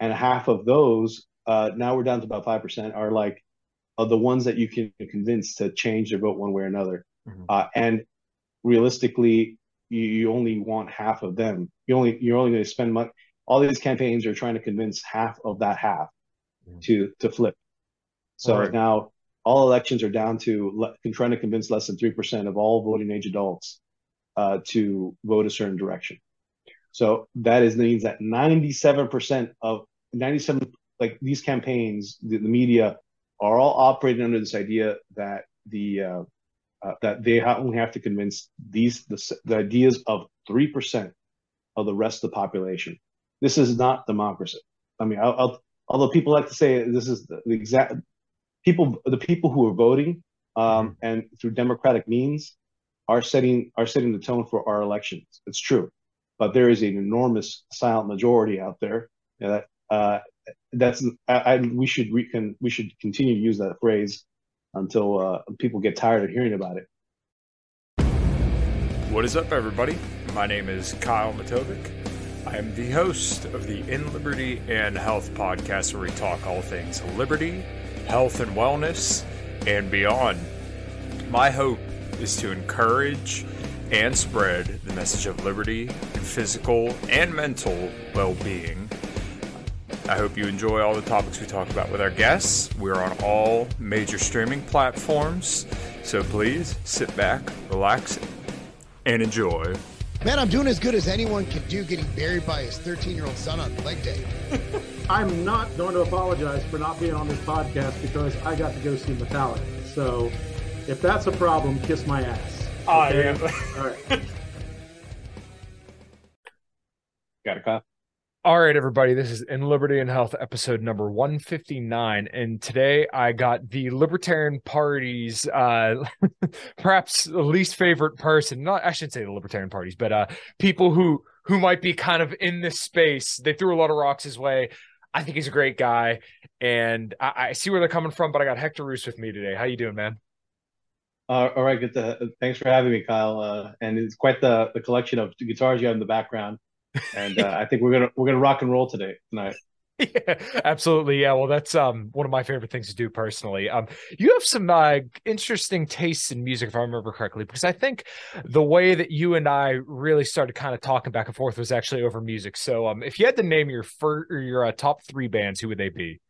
And half of those uh, now we're down to about 5% are like of the ones that you can convince to change their vote one way or another mm-hmm. uh, and realistically you, you, only want half of them you only you're only going to spend money all these campaigns are trying to convince half of that half mm-hmm. to to flip so right. now all elections are down to le- trying to convince less than 3% of all voting age adults uh, to vote a certain direction so that is means that 97% of 97 like these campaigns, the, the media are all operating under this idea that the uh, uh, that they only have to convince these the, the ideas of three percent of the rest of the population. This is not democracy. I mean, I'll, I'll, although people like to say this is the, the, exact people, the people who are voting um, mm-hmm. and through democratic means are setting are setting the tone for our elections. It's true but there is an enormous silent majority out there that uh, that's I, I, we should we can we should continue to use that phrase until uh, people get tired of hearing about it. What is up, everybody? My name is Kyle Matovcik. I am the host of the In Liberty and Health podcast, where we talk all things liberty, health, and wellness, and beyond. My hope is to encourage and spread the message of liberty and physical and mental well being. I hope you enjoy all the topics we talk about with our guests. We're on all major streaming platforms, so please sit back, relax, and enjoy. Man, I'm doing as good as anyone can do getting buried by his 13 year old son on leg day. I'm not going to apologize for not being on this podcast because I got to go see Metallica. So if that's a problem, kiss my ass. Okay. yeah. All right. Got a cop. All right, everybody. This is In Liberty and Health, episode number 159. And today I got the Libertarian Party's uh perhaps the least favorite person. Not I shouldn't say the Libertarian parties, but uh people who who might be kind of in this space. They threw a lot of rocks his way. I think he's a great guy, and I, I see where they're coming from. But I got Hector Roos with me today. How you doing, man? Uh, all right, good. To, thanks for having me, Kyle. Uh, and it's quite the, the collection of guitars you have in the background. And uh, I think we're gonna we're gonna rock and roll today tonight. Yeah, absolutely. Yeah. Well, that's um one of my favorite things to do personally. Um, you have some uh, interesting tastes in music, if I remember correctly, because I think the way that you and I really started kind of talking back and forth was actually over music. So, um, if you had to name your first or your uh, top three bands, who would they be?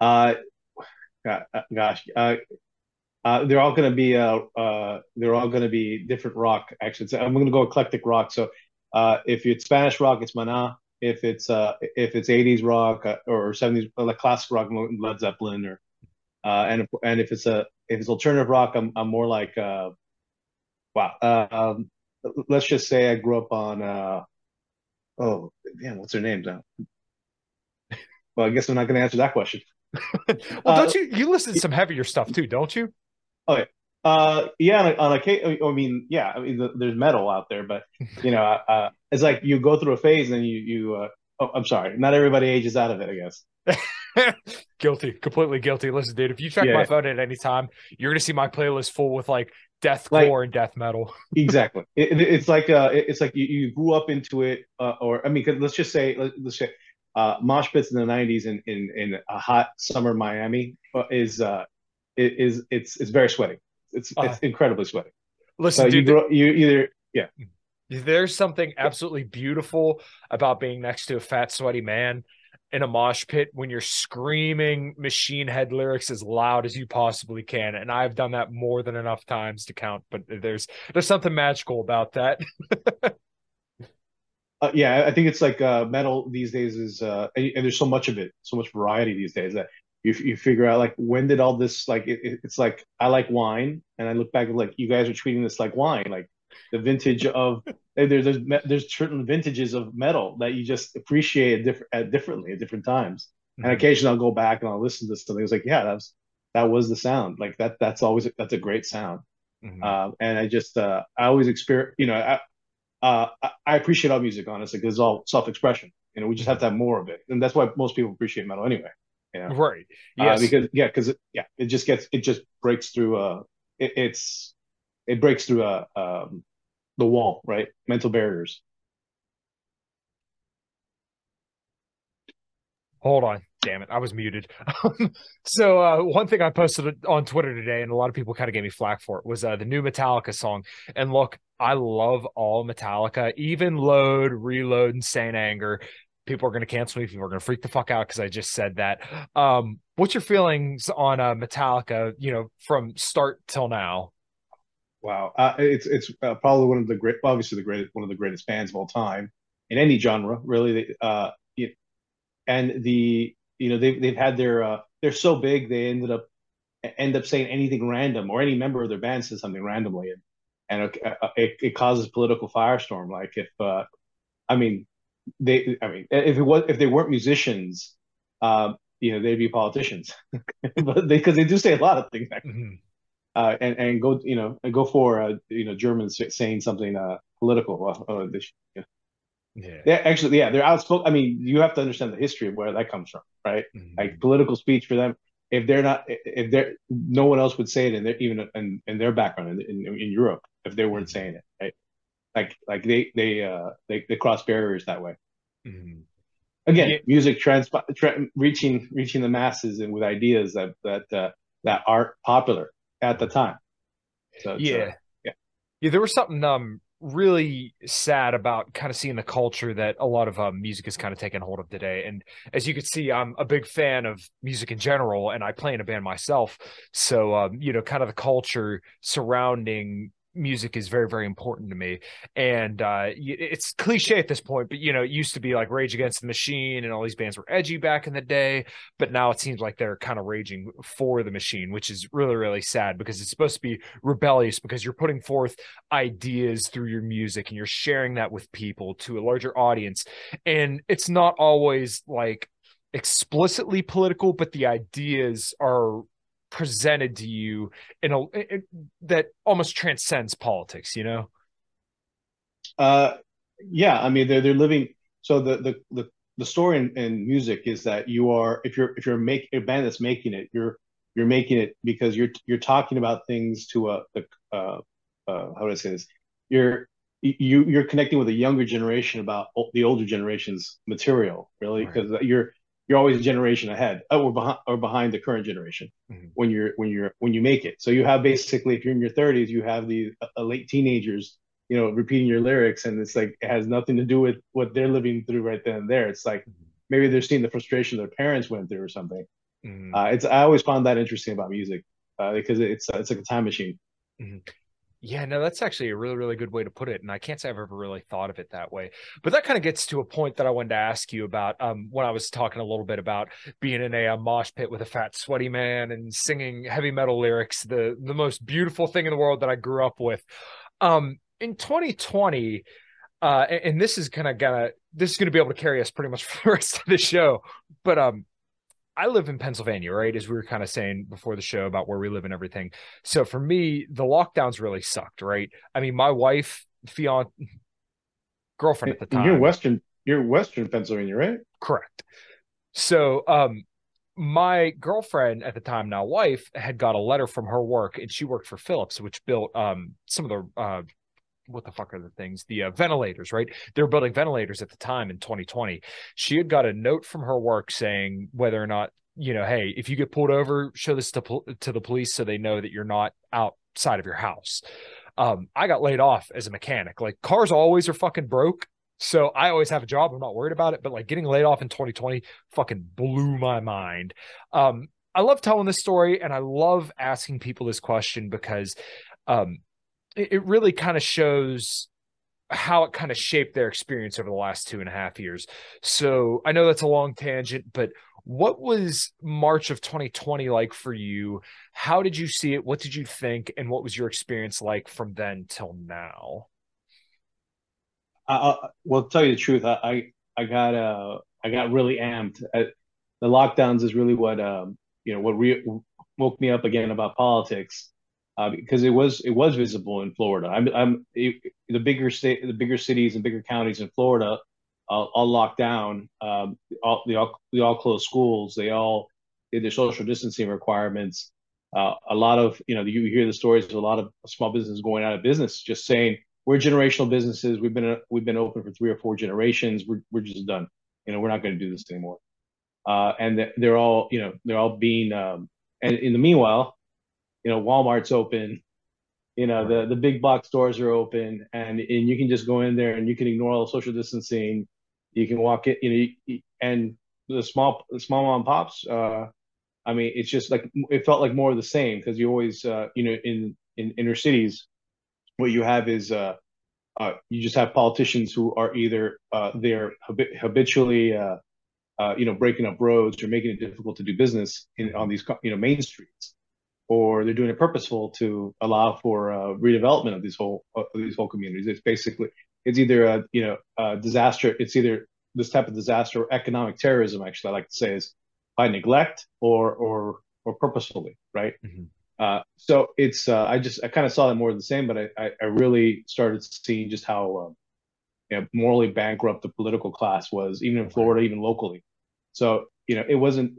Uh, gosh, uh, uh, they're all going to be uh, uh, they're all going to be different rock. Actually, so I'm going to go eclectic rock. So uh, if it's Spanish rock, it's Maná. If it's uh, if it's 80s rock uh, or 70s like classic rock, Led Zeppelin, or uh, and if, and if it's a if it's alternative rock, I'm I'm more like uh, wow. Um, let's just say I grew up on uh, oh man, what's their name now? Well, I guess I'm not going to answer that question. well, don't you you listen to some heavier stuff too, don't you? Okay. Uh, yeah, on a, on a, I mean, yeah, I mean, the, there's metal out there, but you know, uh, it's like you go through a phase and you, you, uh, oh, I'm sorry, not everybody ages out of it, I guess. guilty, completely guilty. Listen, dude, if you check yeah. my phone at any time, you're gonna see my playlist full with like deathcore like, and death metal. exactly. It, it's like uh, it's like you, you grew up into it, uh, or I mean, let's just say, let's say, uh, mosh pits in the '90s in in, in a hot summer Miami uh, is uh it is it's it's very sweaty. It's uh, it's incredibly sweaty. Listen, so dude, you, you either yeah. There's something absolutely beautiful about being next to a fat, sweaty man in a mosh pit when you're screaming machine head lyrics as loud as you possibly can and i've done that more than enough times to count but there's there's something magical about that uh, yeah i think it's like uh, metal these days is uh, and, and, there's so much of it so much variety these days that you, you figure out like when did all this like it, it's like I like wine and I look back like you guys are treating this like wine like the vintage of there's there's there's certain vintages of metal that you just appreciate different at differently at different times. Mm-hmm. And occasionally I'll go back and I'll listen to something. It's like, yeah, that's that was the sound. Like that that's always that's a great sound. Mm-hmm. Uh, and I just uh, I always experience you know I, uh, I appreciate all music honestly because it's all self expression. You know, we just have to have more of it, and that's why most people appreciate metal anyway. You know? Right. Uh, because yeah, because it, yeah, it just gets it just breaks through. Uh, it, it's it breaks through uh, um, the wall, right? Mental barriers. Hold on. Damn it. I was muted. so, uh, one thing I posted on Twitter today, and a lot of people kind of gave me flack for it, was uh, the new Metallica song. And look, I love all Metallica, even Load, Reload, and Saint Anger. People are going to cancel me. People are going to freak the fuck out because I just said that. Um, what's your feelings on uh, Metallica, you know, from start till now? Wow, uh, it's it's uh, probably one of the great, obviously the greatest, one of the greatest bands of all time in any genre, really. Uh, and the you know they've they've had their uh, they're so big they ended up end up saying anything random or any member of their band says something randomly and and it, uh, it, it causes political firestorm. Like if uh, I mean they I mean if it was if they weren't musicians, uh, you know they'd be politicians, but because they, they, do say a lot of things. Mm-hmm uh, and and go you know go for uh, you know Germans saying something uh, political. Uh, yeah. yeah, actually, yeah, they're outspoken. I mean, you have to understand the history of where that comes from, right? Mm-hmm. Like political speech for them. If they're not, if they're, no one else would say it in their even in, in their background in, in, in Europe if they weren't mm-hmm. saying it, right? Like like they they uh they, they cross barriers that way. Mm-hmm. Again, yeah. music trans tra- reaching reaching the masses and with ideas that that uh, that are popular at the time. So yeah, uh, yeah, yeah. There was something um really sad about kind of seeing the culture that a lot of um, music is kind of taking hold of today. And as you can see, I'm a big fan of music in general, and I play in a band myself. So, um, you know, kind of the culture surrounding music is very very important to me. And uh it's cliche at this point but you know it used to be like rage against the machine and all these bands were edgy back in the day but now it seems like they're kind of raging for the machine which is really really sad because it's supposed to be rebellious because you're putting forth ideas through your music and you're sharing that with people to a larger audience. And it's not always like explicitly political but the ideas are presented to you in a in, that almost transcends politics you know uh yeah i mean they're they're living so the the the, the story in, in music is that you are if you're if you're make a band that's making it you're you're making it because you're you're talking about things to a, a uh, uh, how do I say this? You're you you're connecting with a younger generation about the older generation's material, really, because right. you're you're always a generation ahead uh, or behind or behind the current generation mm-hmm. when you're when you're when you make it so you have basically if you're in your 30s you have the uh, late teenagers you know repeating your lyrics and it's like it has nothing to do with what they're living through right then and there it's like mm-hmm. maybe they're seeing the frustration their parents went through or something mm-hmm. uh, it's i always found that interesting about music uh, because it's it's like a time machine mm-hmm. Yeah, no, that's actually a really, really good way to put it. And I can't say I've ever really thought of it that way. But that kind of gets to a point that I wanted to ask you about um, when I was talking a little bit about being in a, a mosh pit with a fat, sweaty man and singing heavy metal lyrics, the the most beautiful thing in the world that I grew up with. Um, in 2020, uh, and, and this is kind of gonna this is gonna be able to carry us pretty much for the rest of the show. But um, I live in Pennsylvania, right? As we were kind of saying before the show about where we live and everything. So for me, the lockdowns really sucked, right? I mean, my wife, fiance, girlfriend at the time. You're Western, you're Western Pennsylvania, right? Correct. So, um, my girlfriend at the time, now wife, had got a letter from her work, and she worked for Philips, which built um some of the uh what the fuck are the things? The uh, ventilators, right? They were building ventilators at the time in 2020. She had got a note from her work saying whether or not, you know, hey, if you get pulled over, show this to, to the police so they know that you're not outside of your house. Um, I got laid off as a mechanic. Like cars always are fucking broke. So I always have a job. I'm not worried about it. But like getting laid off in 2020 fucking blew my mind. Um, I love telling this story and I love asking people this question because um, it really kind of shows how it kind of shaped their experience over the last two and a half years. So I know that's a long tangent, but what was March of 2020 like for you? How did you see it? What did you think? And what was your experience like from then till now? I, well, to tell you the truth, I, I got uh I got really amped. I, the lockdowns is really what um you know what re- woke me up again about politics uh, because it was it was visible in Florida. I'm I'm it, the bigger state, the bigger cities and bigger counties in Florida, uh, all locked down. Um, all they all they all closed schools. They all did their social distancing requirements. Uh, a lot of you know you hear the stories of a lot of small businesses going out of business, just saying we're generational businesses. We've been we've been open for three or four generations. We're we're just done. You know we're not going to do this anymore. Uh, and they're all you know they're all being um, and in the meanwhile, you know Walmart's open, you know the the big box stores are open, and and you can just go in there and you can ignore all social distancing. You can walk it, you know, and the small the small mom pops. Uh, I mean, it's just like it felt like more of the same because you always, uh, you know, in in inner cities, what you have is uh, uh, you just have politicians who are either uh, they're habitually uh, uh, you know, breaking up roads or making it difficult to do business in, on these, you know, main streets, or they're doing it purposeful to allow for uh, redevelopment of these whole of these whole communities. It's basically it's either a you know a disaster. It's either this type of disaster or economic terrorism. Actually, I like to say is by neglect or or or purposefully, right? Mm-hmm. Uh, so it's uh, I just I kind of saw that more of the same, but I, I, I really started seeing just how um, you know, morally bankrupt the political class was, even in Florida, even locally. So you know, it wasn't.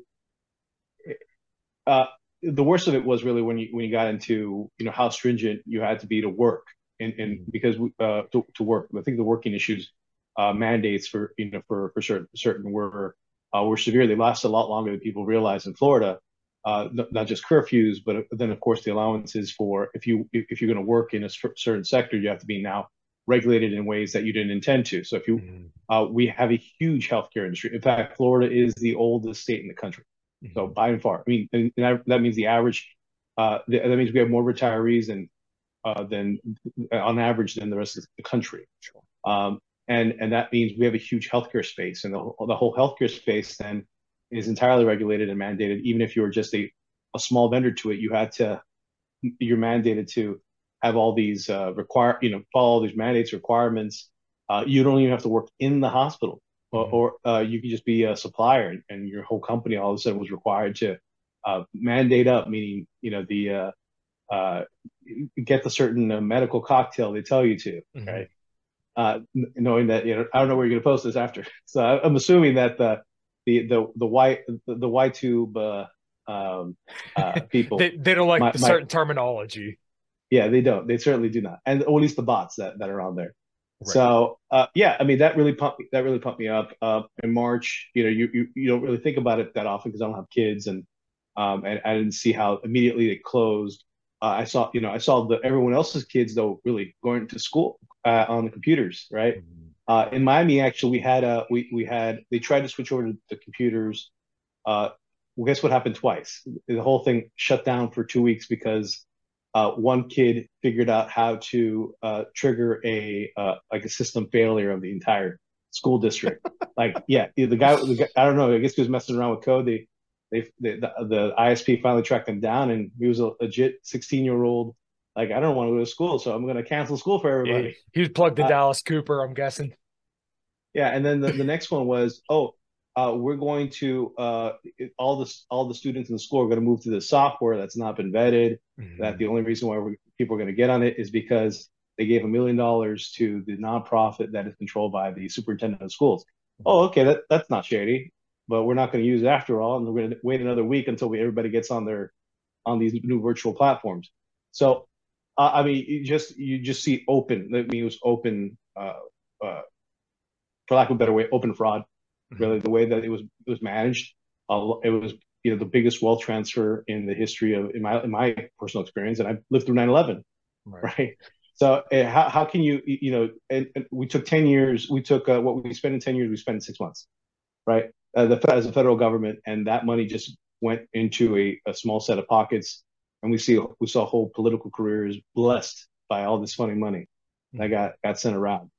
Uh, the worst of it was really when you when you got into you know how stringent you had to be to work and, and mm-hmm. because uh, to, to work. I think the working issues uh, mandates for you know for for certain certain were uh, were severe. They lasted a lot longer than people realized in Florida. Uh, not just curfews, but then of course the allowances for if you if you're going to work in a certain sector, you have to be now regulated in ways that you didn't intend to. So if you, mm-hmm. uh, we have a huge healthcare industry. In fact, Florida is the oldest state in the country. Mm-hmm. So by and far, I mean, and, and that means the average, uh, the, that means we have more retirees than, uh, than on average than the rest of the country. Sure. Um, and, and that means we have a huge healthcare space and the, the whole healthcare space then is entirely regulated and mandated. Even if you were just a, a small vendor to it, you had to, you're mandated to have all these uh, require you know follow all these mandates requirements. Uh, you don't even have to work in the hospital, mm-hmm. or uh, you could just be a supplier, and, your whole company all of a sudden was required to uh, mandate up, meaning you know the uh, uh, get the certain medical cocktail they tell you to, mm-hmm. right? knowing that you know I don't know where you're going to post this after, so I'm assuming that the the the the white the, the Y tube um, people they, they don't like my, the certain my, terminology yeah, they don't. They certainly do not, and or at least the bots that, that are on there. Right. So uh, yeah, I mean that really pumped me, that really pumped me up. Uh, in March, you know, you, you you don't really think about it that often because I don't have kids, and um, and I didn't see how immediately it closed. Uh, I saw, you know, I saw the everyone else's kids though really going to school uh, on the computers, right? Mm-hmm. Uh, in Miami, actually, we had a we we had they tried to switch over to the computers. Uh, well, guess what happened twice? The whole thing shut down for two weeks because uh, one kid figured out how to uh, trigger a uh, like a system failure of the entire school district. like, yeah, the guy, the guy, I don't know. I guess he was messing around with code. They, they, they the, the, ISP finally tracked him down, and he was a legit 16 year old. Like, I don't want to go to school, so I'm going to cancel school for everybody. He, he was plugged to uh, Alice Cooper, I'm guessing. Yeah, and then the, the next one was, oh, uh, we're going to uh, all the all the students in the school are going to move to the software that's not been vetted. Mm-hmm. That the only reason why people are going to get on it is because they gave a million dollars to the nonprofit that is controlled by the superintendent of schools. Mm-hmm. Oh, okay, that, that's not shady, but we're not going to use it after all, and we're going to wait another week until we, everybody gets on their on these new virtual platforms. So, uh, I mean, you just you just see open. Let me use open, uh, uh, for lack of a better way, open fraud really the way that it was it was managed. Uh, it was you know the biggest wealth transfer in the history of in my in my personal experience, and I lived through 9/11, right? right? So uh, how how can you you know? And, and we took 10 years. We took uh, what we spent in 10 years. We spent in six months, right? Uh, the as a federal government, and that money just went into a, a small set of pockets, and we see we saw whole political careers blessed by all this funny money that got got sent around.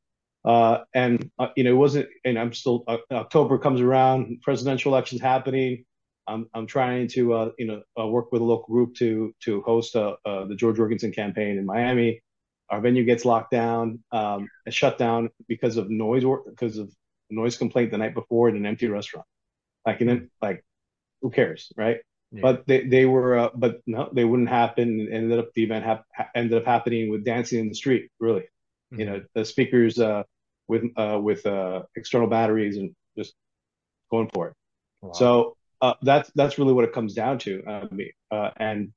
Uh, and uh, you know it wasn't. And I'm still uh, October comes around, presidential elections happening. I'm I'm trying to uh, you know uh, work with a local group to to host uh, the Jo Jorgensen campaign in Miami. Our venue gets locked down, um, shut down because of noise or because of noise complaint the night before in an empty restaurant. Like and then like who cares, right? Yeah. But they, they were, uh, but no, they wouldn't happen. And ended up the event ha- ended up happening with dancing in the street. Really, mm-hmm. you know, the speakers uh, with uh, with uh, external batteries and just going for it. Wow. So uh, that's that's really what it comes down to. Uh, uh, and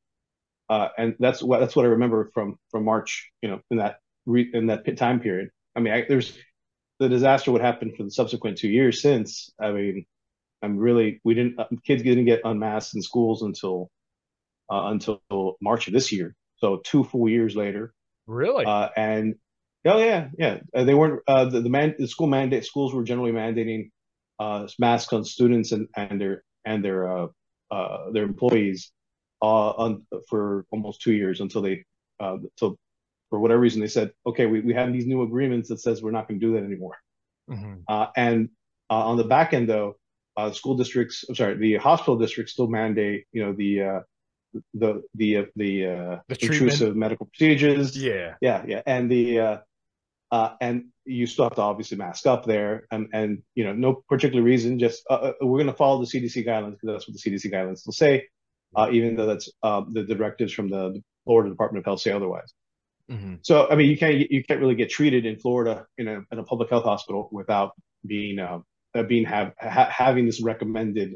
uh, and that's what that's what I remember from from March. You know, in that re- in that time period. I mean, I, there's the disaster would happen for the subsequent two years since. I mean, I'm really we didn't uh, kids didn't get unmasked in schools until uh, until March of this year. So two full years later. Really? Uh, and oh yeah, yeah, uh, they weren't uh, the the, man, the school mandate schools were generally mandating uh, masks on students and and their and their uh, uh, their employees uh, on, for almost two years until they uh, so for whatever reason they said okay we, we have these new agreements that says we're not going to do that anymore. Mm-hmm. uh, and uh, on the back end though uh, school districts I'm sorry the hospital districts still mandate you know the uh, the the uh, the, uh, the intrusive medical procedures. Yeah. Yeah yeah. And the uh, uh, and you still have to obviously mask up there and, and you know no particular reason just uh, uh we're going to follow the cdc guidelines because that's what the cdc guidelines will say uh, even though that's uh, the directives from the florida department of health say otherwise mm-hmm. so i mean you can't you can't really get treated in florida in a, in a public health hospital without being uh, being have ha- having this recommended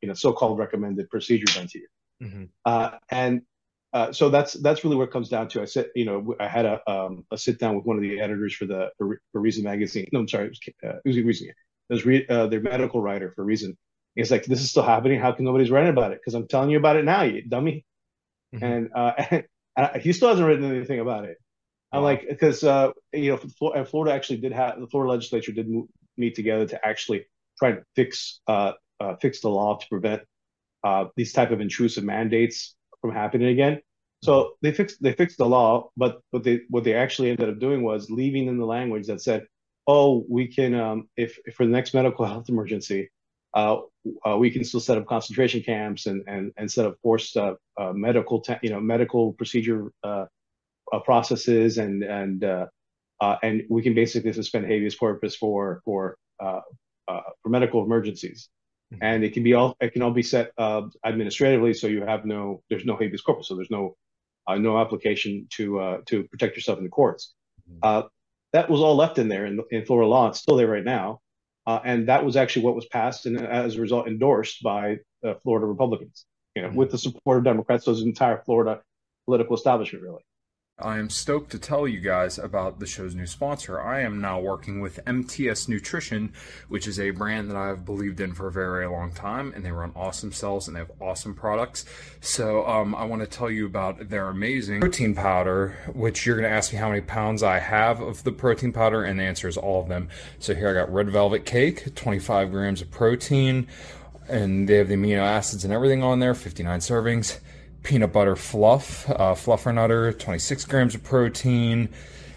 you know so-called recommended procedure done to you mm-hmm. and uh, so that's that's really what it comes down to. I said, you know, I had a um, a sit down with one of the editors for the for, for Reason magazine. No, I'm sorry, it was, uh, it was Reason. It was re- uh, their medical writer for Reason. He's like, this is still happening. How can nobody's writing about it? Because I'm telling you about it now, you dummy. Mm-hmm. And, uh, and, and, he still hasn't written anything about it. I'm like, because uh, you know, Florida actually did have the Florida legislature did meet together to actually try to fix uh, uh, fix the law to prevent uh, these type of intrusive mandates from happening again. So they fixed they fixed the law, but what they what they actually ended up doing was leaving in the language that said, "Oh, we can um, if, if for the next medical health emergency, uh, uh, we can still set up concentration camps and and and set up forced uh, uh medical te- you know medical procedure uh, uh, processes and and and we can basically suspend habeas corpus for for for medical emergencies." Mm-hmm. and it can be all it can all be set uh, administratively so you have no there's no habeas corpus so there's no uh, no application to uh, to protect yourself in the courts mm-hmm. uh, that was all left in there in, in florida law it's still there right now uh, and that was actually what was passed and as a result endorsed by florida republicans you know mm-hmm. with the support of democrats so the entire florida political establishment really I am stoked to tell you guys about the show's new sponsor. I am now working with MTS Nutrition, which is a brand that I've believed in for a very long time, and they run awesome cells and they have awesome products. So um, I want to tell you about their amazing protein powder, which you're going to ask me how many pounds I have of the protein powder, and the answer is all of them. So here I got red velvet cake, 25 grams of protein, and they have the amino acids and everything on there, 59 servings peanut butter fluff, uh, fluffernutter, 26 grams of protein,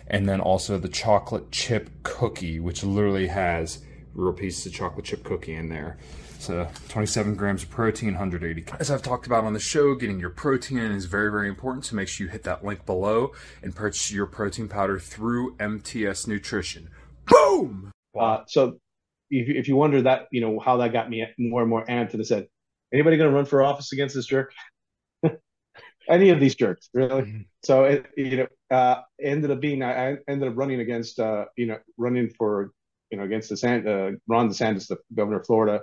and then also the chocolate chip cookie, which literally has real pieces of chocolate chip cookie in there. So 27 grams of protein, 180. As I've talked about on the show, getting your protein in is very, very important. So make sure you hit that link below and purchase your protein powder through MTS Nutrition. Boom! Uh, so if, if you wonder that, you know, how that got me more and more amped to the said, anybody going to run for office against this jerk? Any of these jerks, really. Mm-hmm. So it, you know, uh, ended up being I ended up running against uh, you know running for you know against the San, uh, Ron DeSantis, the governor of Florida,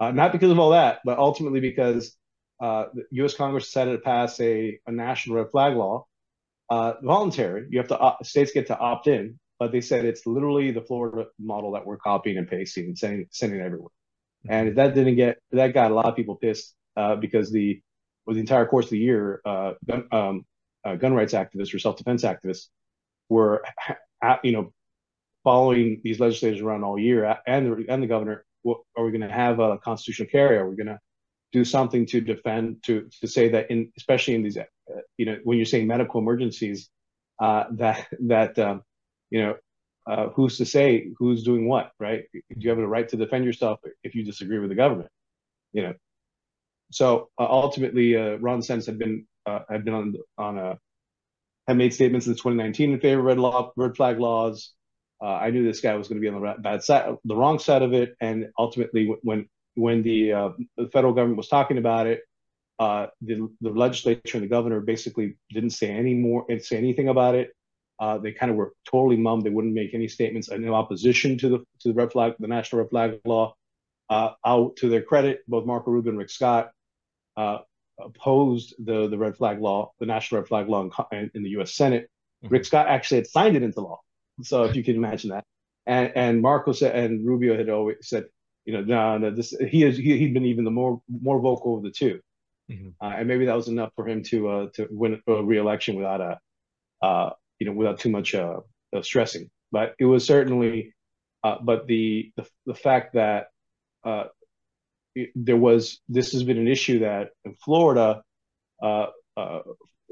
uh, not because of all that, but ultimately because uh, the U.S. Congress decided to pass a, a national red flag law, uh, voluntary. You have to uh, states get to opt in, but they said it's literally the Florida model that we're copying and pasting and sending sending everywhere. Mm-hmm. And that didn't get that got a lot of people pissed uh, because the over the entire course of the year, uh, gun, um, uh, gun rights activists or self-defense activists were, at, you know, following these legislators around all year, and the, and the governor. What, are we going to have a constitutional carry? Are we going to do something to defend to to say that in especially in these, uh, you know, when you're saying medical emergencies, uh, that that um, you know, uh, who's to say who's doing what, right? Do you have a right to defend yourself if you disagree with the government, you know. So uh, ultimately, uh, Ron DeSantis had been uh, had been on on a had made statements in 2019 in favor of red law red flag laws. Uh, I knew this guy was going to be on the bad side, the wrong side of it, and ultimately, when when the, uh, the federal government was talking about it, uh, the, the legislature and the governor basically didn't say any more, say anything about it. They kind of were totally mum. They wouldn't make any statements in opposition to the to the red flag, the national red flag law. Out to their credit, both Marco Rubio and Rick Scott uh, opposed the the red flag law, the national red flag law in, in the U.S. Senate. Mm-hmm. Rick Scott actually had signed it into law. So if you can imagine that, and and Marco said and Rubio had always said, you know, no, no, this he is he, he'd been even the more more vocal of the 2 mm-hmm. uh, and maybe that was enough for him to uh, to win a re-election without a uh, you know without too much uh, stressing. But it was certainly, uh, but the, the the fact that uh, there was this has been an issue that in Florida, uh, uh,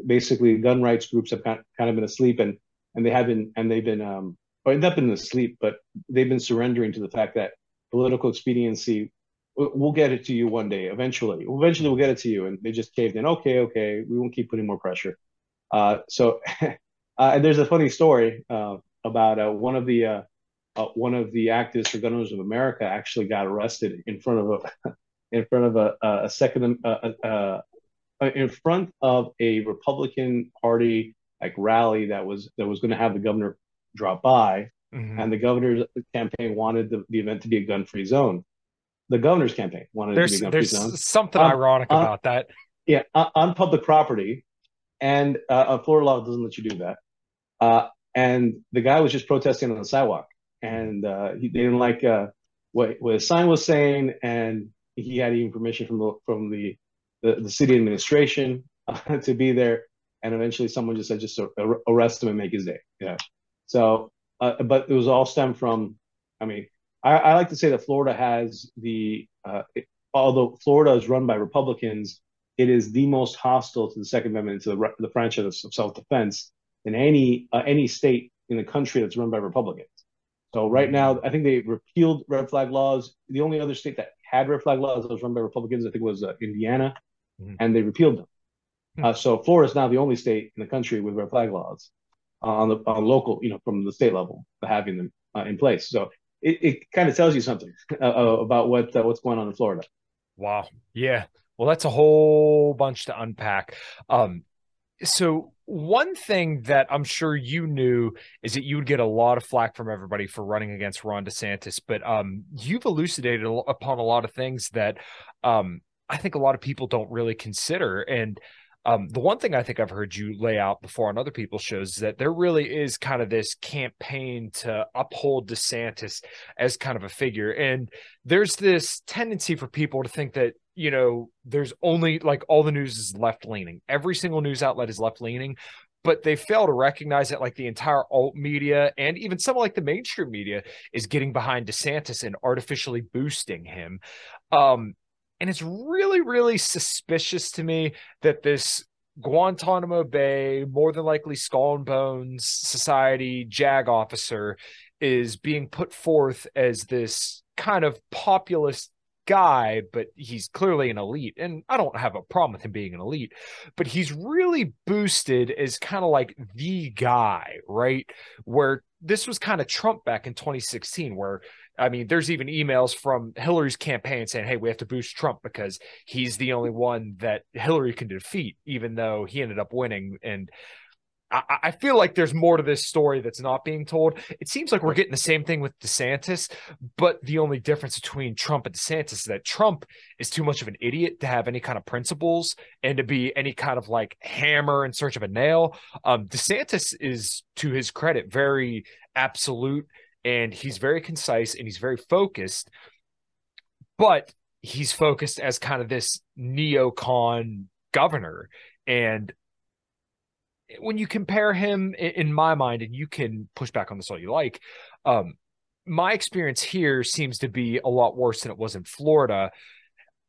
basically gun rights groups have kind of been asleep and and they have been and they've been um or not been asleep, but they've been surrendering to the fact that political expediency we'll get it to you one day eventually. Eventually we'll get it to you. And they just caved in okay okay we won't keep putting more pressure. Uh, so uh, and there's a funny story uh, about uh, one of the uh, uh, one of the activists for gun owners of america actually got arrested in front of a in front of a, a second in front of a republican party like rally that was that was going to have the governor drop by. Mm-hmm. and the governor's campaign wanted the, the event to be a gun-free zone. The governor's campaign wanted there's, to be gun-free there's zone. something um, ironic about that. yeah on, on, public property and uh, Florida law doesn't let you do that. Uh, and the guy was just protesting on the sidewalk and uh, he didn't like uh, what, what his sign was saying and he had even permission from the from the the, the city administration to be there. And eventually someone just said just arrest him and make his day. Yeah. So uh, but it was all stemmed from, I mean, I, I like to say that Florida has the, uh, it, although Florida is run by Republicans, it is the most hostile to the Second Amendment to the, the franchise of self-defense in any uh, any state in the country that's run by Republicans. So right now, I think they repealed red flag laws. The only other state that had red flag laws that was run by Republicans, I think, was uh, Indiana, mm-hmm. and they repealed them. Mm-hmm. Uh, so Florida is now the only state in the country with red flag laws on the on local, you know, from the state level, having them uh, in place. So it, it kind of tells you something uh, uh, about what uh, what's going on in Florida. Wow. Yeah. Well, that's a whole bunch to unpack. Um, so one thing that I'm sure you knew is that you would get a lot of flack from everybody for running against Ron DeSantis, but um, you've elucidated upon a lot of things that um, I think a lot of people don't really consider. And um, the one thing I think I've heard you lay out before on other people's shows is that there really is kind of this campaign to uphold DeSantis as kind of a figure. And there's this tendency for people to think that, you know, there's only like all the news is left leaning. Every single news outlet is left leaning, but they fail to recognize that like the entire alt media and even some like the mainstream media is getting behind DeSantis and artificially boosting him. Um, and it's really, really suspicious to me that this Guantanamo Bay, more than likely Skull and Bones Society JAG officer is being put forth as this kind of populist guy, but he's clearly an elite. And I don't have a problem with him being an elite, but he's really boosted as kind of like the guy, right? Where this was kind of Trump back in 2016, where I mean, there's even emails from Hillary's campaign saying, hey, we have to boost Trump because he's the only one that Hillary can defeat, even though he ended up winning. And I, feel like there's more to this story that's not being told. It seems like we're getting the same thing with DeSantis, but the only difference between Trump and DeSantis is that Trump is too much of an idiot to have any kind of principles and to be any kind of like hammer in search of a nail. Um, DeSantis is, to his credit, very absolute and he's very concise and he's very focused but he's focused as kind of this neocon governor and when you compare him in my mind and you can push back on this all you like um, my experience here seems to be a lot worse than it was in Florida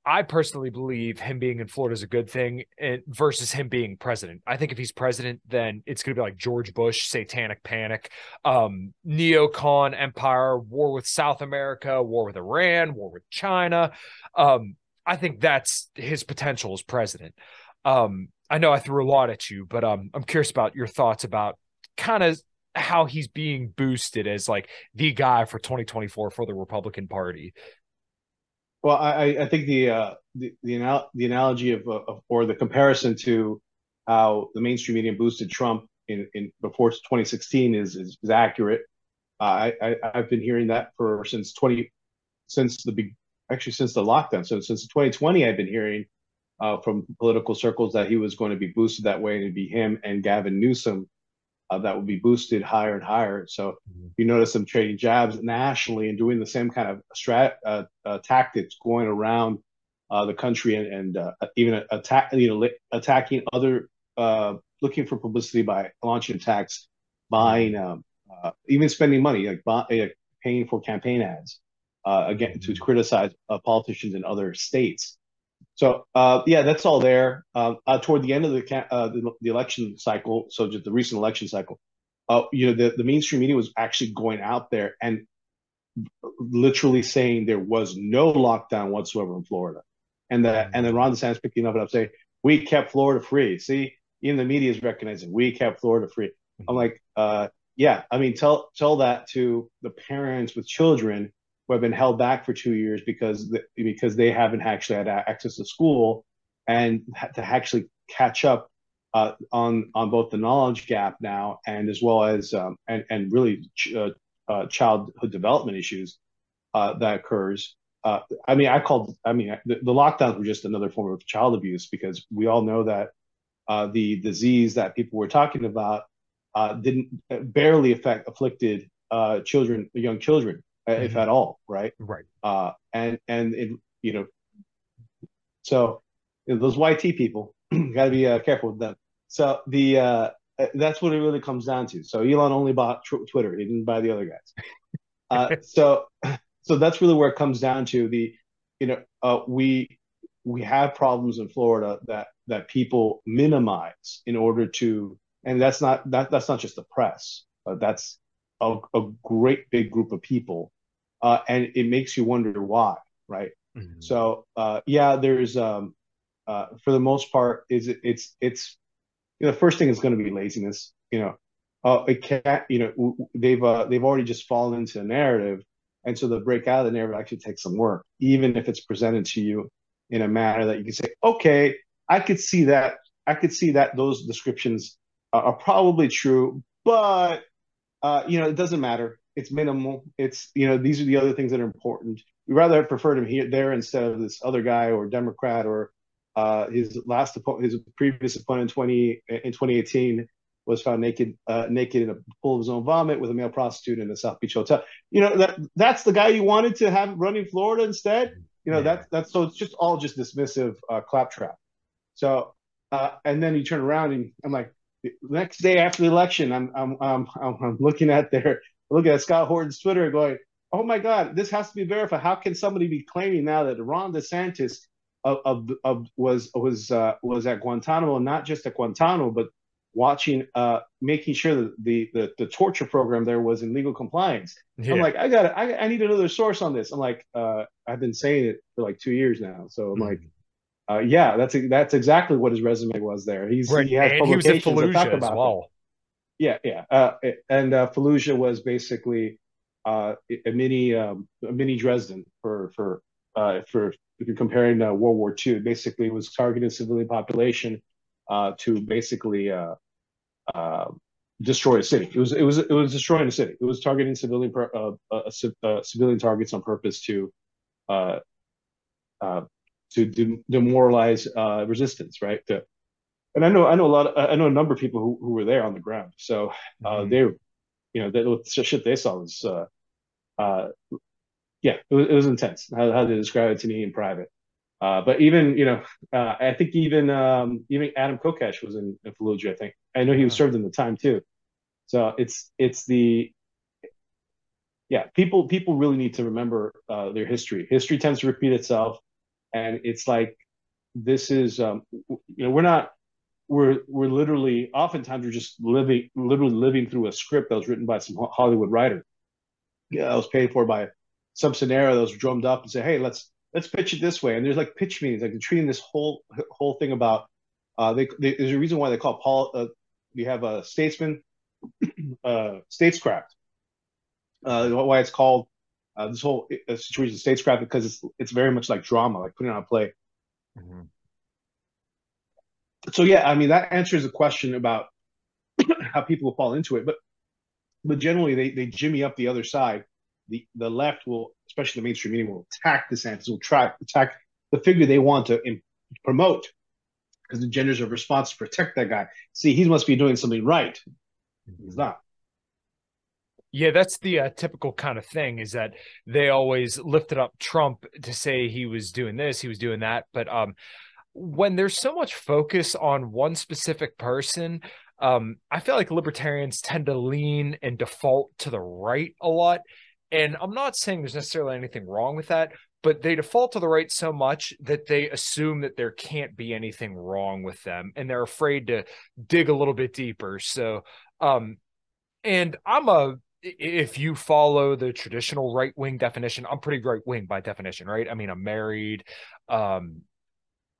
I personally believe him being in Florida is a good thing and versus him being president. I think if he's president, then it's going to be like George Bush, satanic panic, um, neocon empire, war with South America, war with Iran, war with China. Um, I think that's his potential as president. Um, I know I threw a lot at you, but um, I'm curious about your thoughts about kind of how he's being boosted as like the guy for 2024 for the Republican Party. Well, I, I think the uh, the the, anal- the analogy of, of, or the comparison to how the mainstream media boosted Trump in, in before 2016 is is, is accurate. Uh, I, I have been hearing that for since 20 since the actually since the lockdown. So since 2020, I've been hearing uh, from political circles that he was going to be boosted that way, and it'd be him and Gavin Newsom uh, that would be boosted higher and higher. So mm-hmm. you notice them trading jabs nationally and doing the same kind of strat uh, uh, tactics going around uh, the country and, and uh, even attack you know attacking other uh, looking for publicity by launching attacks, buying mm-hmm. um, even spending money like buy, paying for campaign ads again to mm-hmm. criticize politicians in other states. So uh, yeah, that's all there. Uh, uh, toward the end of the, uh, the, the election cycle, so just the recent election cycle, uh, you know, the, the mainstream media was actually going out there and literally saying there was no lockdown whatsoever in Florida, and that and then Ron DeSantis picking up and up saying we kept Florida free. See, even the media is recognizing we kept Florida free. I'm like, uh, yeah, I mean, tell tell that to the parents with children who have been held back for two years because the, because they haven't actually had access to school and to actually catch up uh, on on both the knowledge gap now and as well as um, and and really ch- uh, uh, childhood development issues uh, that occurs. Uh, I mean, I called. I mean, the, the, lockdowns were just another form of child abuse because we all know that uh, the disease that people were talking about didn't barely affect afflicted children, young children mm-hmm. if at all, right? Right. Uh, and and it, you know, so you know, those YT people got to be uh, careful with them. So the uh, that's what it really comes down to. So Elon only bought tr- Twitter; he didn't buy the other guys. Uh, so so that's really where it comes down to. The you know uh, we we have problems in Florida that that people minimize in order to, and that's not that that's not just the press. Uh, that's a, a, great big group of people uh, and it makes you wonder why, right? Mm-hmm. So uh, yeah, there's um, uh, for the most part, is it, it's it's you know the first thing is going to be laziness. You know, uh, it can't. You know, they've uh, they've already just fallen into a narrative, and so the break out of the narrative actually takes some work, even if it's presented to you in a manner that you can say, okay, I could see that. I could see that those descriptions are probably true, but uh, you know, it doesn't matter it's minimal. It's you know these are the other things that are important. We rather have preferred him here there instead of this other guy or Democrat or uh, his last his previous opponent in twenty in 2018 was found naked uh, naked in a pool of his own vomit with a male prostitute in a South Beach hotel. You know that that's the guy you wanted to have running Florida instead. You know yeah. that's that's so it's just all just dismissive uh, claptrap. So uh, and then you turn around and I'm like the next day after the election, I'm I'm I'm, I'm looking at their look at Scott Horton's Twitter going, oh my God, this has to be verified. How can somebody be claiming now that Ron DeSantis of, of, of was was uh, was at Guantanamo, not just at Guantanamo, but watching, uh, making sure that the, the the torture program there was in legal compliance. Yeah. I'm like, I got, I, I need another source on this. I'm like, uh, I've been saying it for like two years now, so I'm mm like. Uh, yeah, that's that's exactly what his resume was there. He's right. he has and he was in Fallujah as well. Yeah, yeah. Uh, and uh, Fallujah was basically uh, a mini um, a mini Dresden for for uh, for if you're comparing uh, World War II. Basically, it was targeting civilian population uh, to basically destroy a city. It was it was it was destroying a city. It was targeting civilian civilian targets on purpose to to de- demoralize resistance, right? To and I know I know a lot. Of, I know a number of people who, who were there on the ground. So uh, mm-hmm. they, you know, the shit they saw was, uh, uh, yeah, it was, it was intense. How, how they describe it to me in private. Uh, but even you know, uh, I think even um, even Adam Kokesh was in, in Fallujah. I think I know he was served in the time too. So it's it's the yeah people people really need to remember uh, their history. History tends to repeat itself, and it's like this is um, you know we're not we're we're literally oftentimes we're just living literally living through a script that was written by some Hollywood writer. Yeah, that was paid for by some scenario that was drummed up and say, hey, let's let's pitch it this way. And there's like pitch meetings, like they're treating this whole whole thing about. Uh, they, they, there's a reason why they call Paul. Uh, we have a statesman, uh, statescraft. Uh, why it's called uh, this whole uh, situation statescraft because it's it's very much like drama, like putting on a play. Mm-hmm. So yeah, I mean that answers the question about how people will fall into it, but but generally they they jimmy up the other side. The the left will, especially the mainstream media, will attack the DeSantis, will try attack the figure they want to promote because the genders are response to protect that guy. See, he must be doing something right. He's not. Yeah, that's the uh, typical kind of thing is that they always lifted up Trump to say he was doing this, he was doing that. But um, when there's so much focus on one specific person, um, I feel like libertarians tend to lean and default to the right a lot. And I'm not saying there's necessarily anything wrong with that, but they default to the right so much that they assume that there can't be anything wrong with them and they're afraid to dig a little bit deeper. So, um, and I'm a if you follow the traditional right wing definition, I'm pretty right wing by definition, right? I mean, I'm married. Um,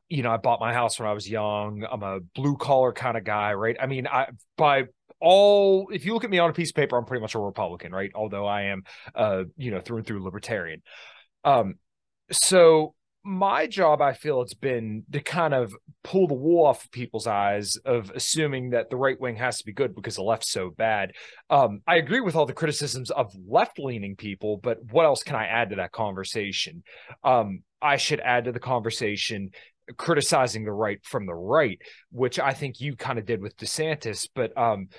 you know, I bought my house when I was young. I'm a blue collar kind of guy, right? I mean, I by all if you look at me on a piece of paper, I'm pretty much a Republican, right? Although I am uh, you know, through and through libertarian. Um, so my job, I feel it's been to kind of pull the wool off of people's eyes of assuming that the right wing has to be good because the left's so bad. Um, I agree with all the criticisms of left leaning people, but what else can I add to that conversation? Um, I should add to the conversation criticizing the right from the right, which I think you kind of did with DeSantis. But um,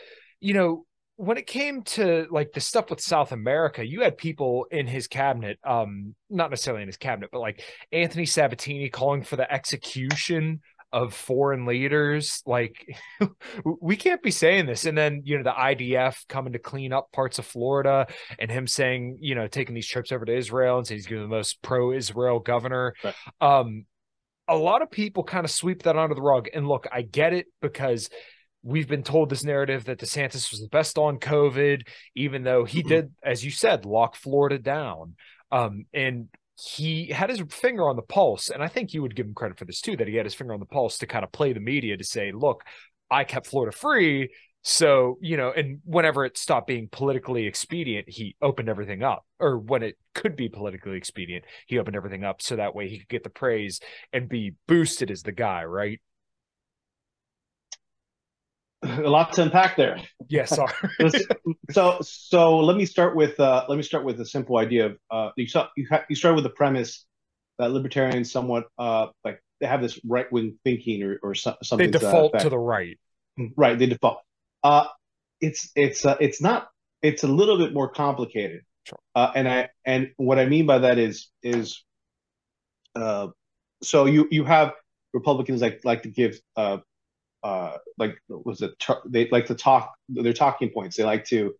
you know, when it came to like the stuff with South America, you had people in his cabinet, um, not necessarily in his cabinet, but like Anthony Sabatini calling for the execution of foreign leaders. Like, we can't be saying this. And then, you know, the IDF coming to clean up parts of Florida and him saying, you know, taking these trips over to Israel and saying he's going to be the most pro Israel governor. Right. Um, a lot of people kind of sweep that under the rug. And look, I get it because we've been told this narrative that DeSantis was the best on COVID, even though he mm-hmm. did, as you said, lock Florida down. Um, and he had his finger on the pulse. And I think you would give him credit for this too, that he had his finger on the pulse to kind of play the media to say, look, I kept Florida free. So, you know, and whenever it stopped being politically expedient, he opened everything up. Or when it could be politically expedient, he opened everything up so that way he could get the praise and be boosted as the guy, right? a lot to unpack there. Yes. sorry. so so let me start with uh, let me start with a simple idea of uh, you saw, you, ha- you start with the premise that libertarians somewhat uh, like they have this right wing thinking or or so, something. They default to, to, the right. Right. They default. Uh, it's it's uh, it's not it's a little bit more complicated. Sure. Uh, and I and what I mean by that is is uh, so you you have Republicans like like to give uh, uh, like was it they like to talk their talking points. They like to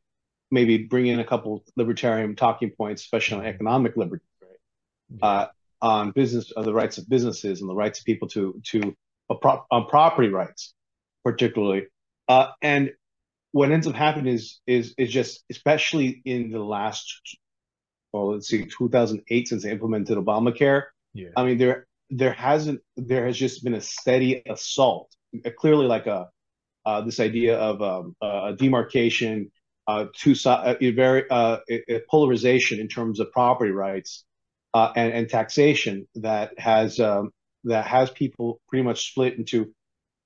maybe bring in a couple libertarian talking points, especially on economic liberty, right? Uh, on business, on the rights of businesses and the rights of people to to pro- on property rights, particularly. Uh, and what ends up happening is is is just especially in the last well let's see 2008 since they implemented Obamacare. Yeah. I mean there there hasn't there has just been a steady assault clearly like a uh, this idea of um, a demarcation, uh, two uh, very uh, a, polarization in terms of property rights uh, and, and taxation that has um, that has people pretty much split into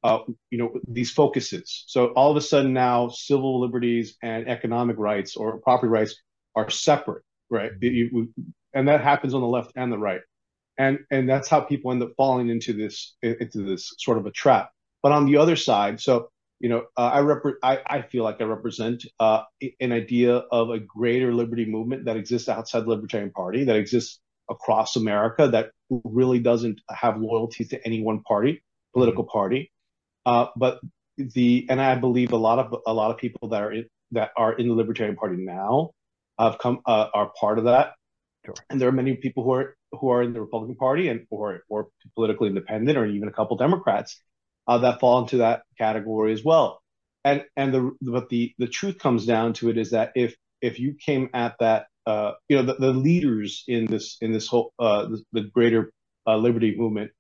uh, you know these focuses. So all of a sudden now civil liberties and economic rights or property rights are separate, right? And that happens on the left and the right, and and that's how people end up falling into this into this sort of a trap. But on the other side, so you know, uh, I, rep- I, I feel like I represent uh, an idea of a greater liberty movement that exists outside the Libertarian Party, that exists across America, that really doesn't have loyalty to any one party, political mm-hmm. party. Uh, but the and I believe a lot of a lot of people that are in, that are in the Libertarian Party now have come uh, are part of that. Sure. And there are many people who are who are in the Republican Party and or or politically independent, or even a couple Democrats uh, that fall into that category as well. And and the but the the truth comes down to it is that if if you came at that, uh, you know, the, the leaders in this in this whole uh, the, the greater uh, liberty movement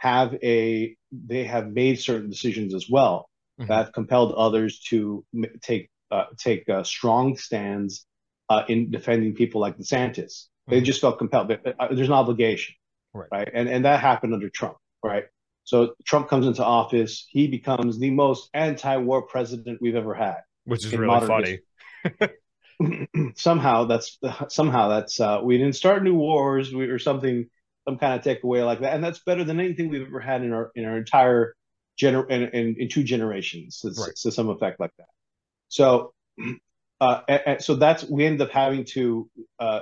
have a they have made certain decisions as well mm-hmm. that have compelled others to take uh, take uh, strong stands uh, in defending people like DeSantis. They mm-hmm. just felt compelled. Uh, there's an obligation, right. right? And and that happened under Trump, right? So Trump comes into office, he becomes the most anti-war president we've ever had, which is really funny. somehow that's somehow that's uh, we didn't start new wars we, or something some kind of takeaway like that, and that's better than anything we've ever had in our in our entire gener in, in, in two generations to, right. to some effect like that. So uh, and, and so that's we end up having to uh,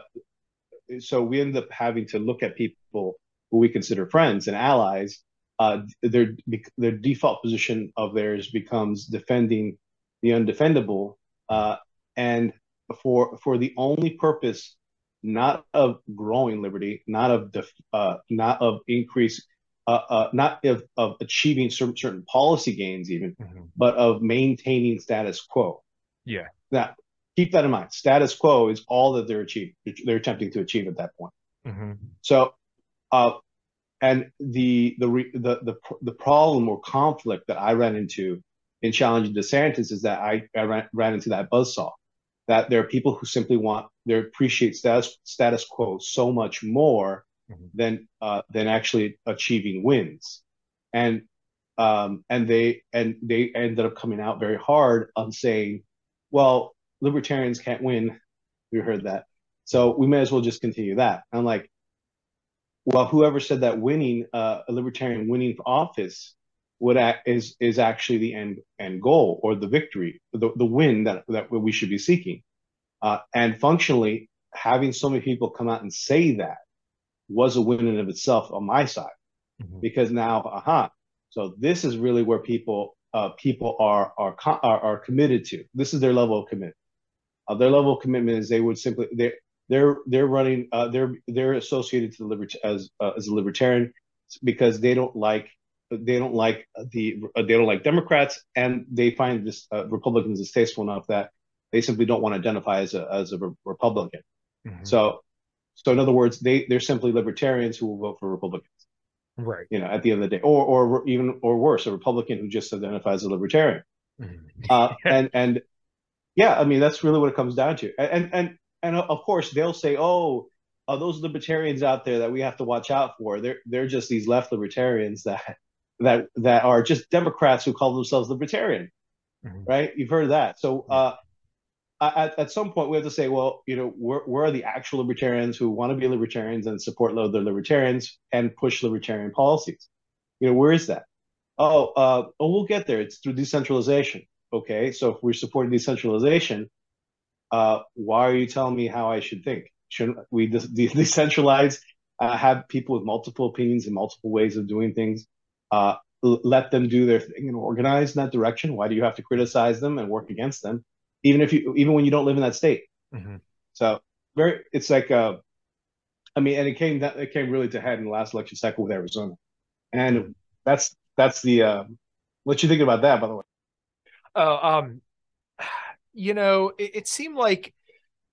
so we end up having to look at people who we consider friends and allies. Uh, their their default position of theirs becomes defending the undefendable, uh, and for for the only purpose not of growing liberty, not of def, uh, not of increase, uh, uh, not of, of achieving certain, certain policy gains even, mm-hmm. but of maintaining status quo. Yeah. Now, keep that in mind. Status quo is all that they're achieving. They're attempting to achieve at that point. Mm-hmm. So, uh, and the, the the the the problem or conflict that I ran into in challenging DeSantis is that I, I ran, ran into that buzzsaw. That there are people who simply want they appreciate status status quo so much more mm-hmm. than uh, than actually achieving wins, and um, and they and they ended up coming out very hard on saying, well, libertarians can't win. We heard that. So we may as well just continue that. I'm like, well, whoever said that winning, uh, a libertarian winning office act, is is actually the end end goal or the victory, the, the win that, that we should be seeking. Uh, and functionally, having so many people come out and say that was a win in of itself on my side, mm-hmm. because now, aha, so this is really where people uh, people are, are are are committed to. This is their level of commitment. Uh, their level of commitment is they would simply they they're they're running uh, they're they're associated to the libert as uh, as a libertarian because they don't like they don't like the uh, they don't like Democrats and they find this uh, Republicans distasteful enough that they simply don't want to identify as a as a re- Republican. Mm-hmm. So so in other words, they they're simply libertarians who will vote for Republicans. Right. You know, at the end of the day, or or even or worse, a Republican who just identifies as a libertarian. Mm-hmm. Uh, and and yeah, I mean that's really what it comes down to. And and and of course they'll say, oh, uh, those libertarians out there that we have to watch out for. They're they're just these left libertarians that that that are just Democrats who call themselves libertarian, mm-hmm. right? You've heard of that. So uh, at, at some point we have to say, well, you know, where, where are the actual libertarians who want to be libertarians and support other libertarians and push libertarian policies? You know, where is that? Oh, uh, oh, we'll get there. It's through decentralization. Okay, so if we're supporting decentralization, uh, why are you telling me how I should think? Shouldn't we de- de- decentralize, uh, have people with multiple opinions and multiple ways of doing things, uh, l- let them do their thing and organize in that direction? Why do you have to criticize them and work against them, even if you, even when you don't live in that state? Mm-hmm. So very, it's like, uh, I mean, and it came that it came really to head in the last election cycle with Arizona, and that's that's the. Uh, what you think about that, by the way? Oh, um, you know, it, it seemed like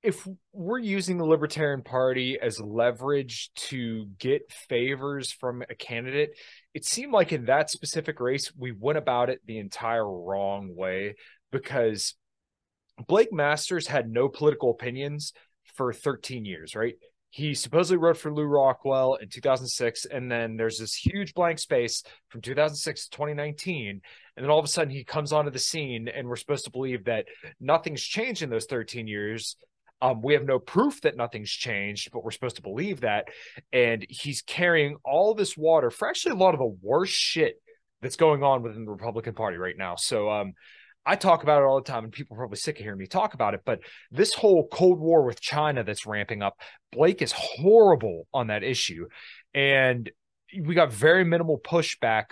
if we're using the Libertarian Party as leverage to get favors from a candidate, it seemed like in that specific race, we went about it the entire wrong way because Blake Masters had no political opinions for 13 years, right? He supposedly wrote for Lew Rockwell in 2006, and then there's this huge blank space from 2006 to 2019, and then all of a sudden he comes onto the scene, and we're supposed to believe that nothing's changed in those 13 years. Um, we have no proof that nothing's changed, but we're supposed to believe that. And he's carrying all this water for actually a lot of the worst shit that's going on within the Republican Party right now. So um, I talk about it all the time, and people are probably sick of hearing me talk about it. But this whole Cold War with China that's ramping up, Blake is horrible on that issue. And we got very minimal pushback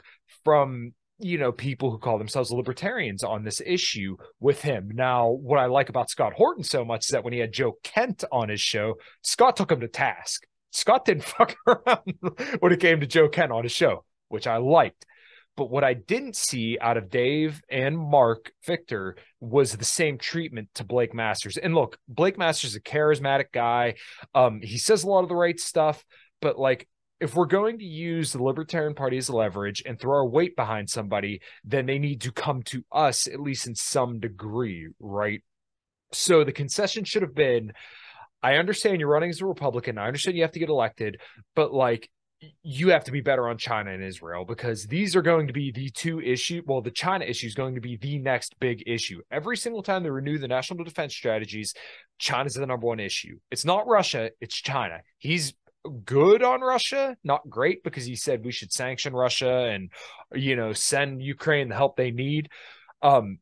from you know, people who call themselves libertarians on this issue with him. Now, what I like about Scott Horton so much is that when he had Joe Kent on his show, Scott took him to task. Scott didn't fuck around when it came to Joe Kent on his show, which I liked. But what I didn't see out of Dave and Marc Victor was the same treatment to Blake Masters. And look, Blake Masters is a charismatic guy. Um, he says a lot of the right stuff, but like if we're going to use the Libertarian Party as leverage and throw our weight behind somebody, then they need to come to us, at least in some degree, right? So the concession should have been I understand you're running as a Republican. I understand you have to get elected, but like you have to be better on China and Israel because these are going to be the two issue. Well, the China issue is going to be the next big issue. Every single time they renew the national defense strategies, China's the number one issue. It's not Russia, it's China. He's good on Russia, not great because he said we should sanction Russia and you know send Ukraine the help they need. Um,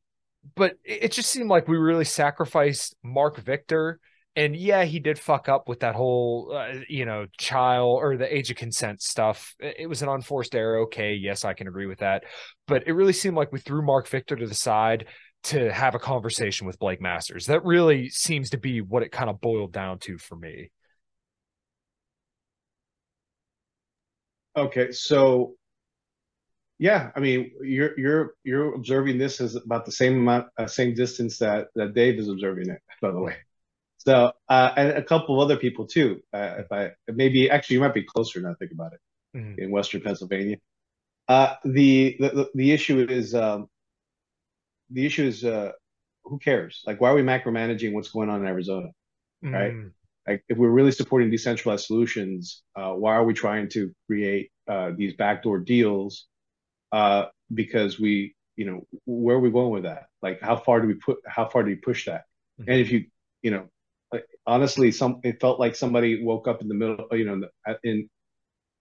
but it just seemed like we really sacrificed Marc Victor. And yeah, he did fuck up with that whole, uh, you know, child or the age of consent stuff. It was an unforced error. Okay, yes, I can agree with that. But it really seemed like we threw Marc Victor to the side to have a conversation with Blake Masters. That really seems to be what it kind of boiled down to for me. Okay, so yeah, I mean, you're you're you're observing this as about the same amount, uh, same distance that that Dave is observing it. By the way, so uh, and a couple of other people too. Uh, if I maybe actually you might be closer now. Think about it mm-hmm. in Western Pennsylvania. Uh, the, the the issue is um, the issue is uh, who cares? Like, why are we micromanaging what's going on in Arizona? Right? Like if we're really supporting decentralized solutions, uh, why are we trying to create uh, these backdoor deals? Uh, because we, you know, where are we going with that? Like, how far do we put? How far do we push that? Mm-hmm. And if you, you know, like, honestly, some it felt like somebody woke up in the middle, you know, in, in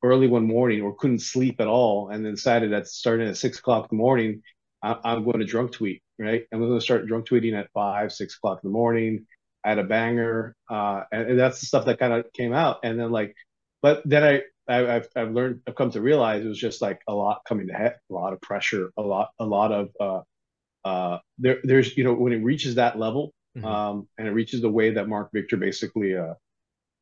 early one morning or couldn't sleep at all, and then decided that starting at six o'clock in the morning, I, I'm going to drunk tweet, right? I'm going to start drunk tweeting at five, six o'clock in the morning at a banger, uh, and, and, that's the stuff that kind of came out. And then like, but then I, I have I've learned I've come to realize it was just like a lot coming to head, a lot of pressure, a lot a lot of uh, uh, there there's you know when it reaches that level, mm-hmm. um, and it reaches the way that Marc Victor basically uh,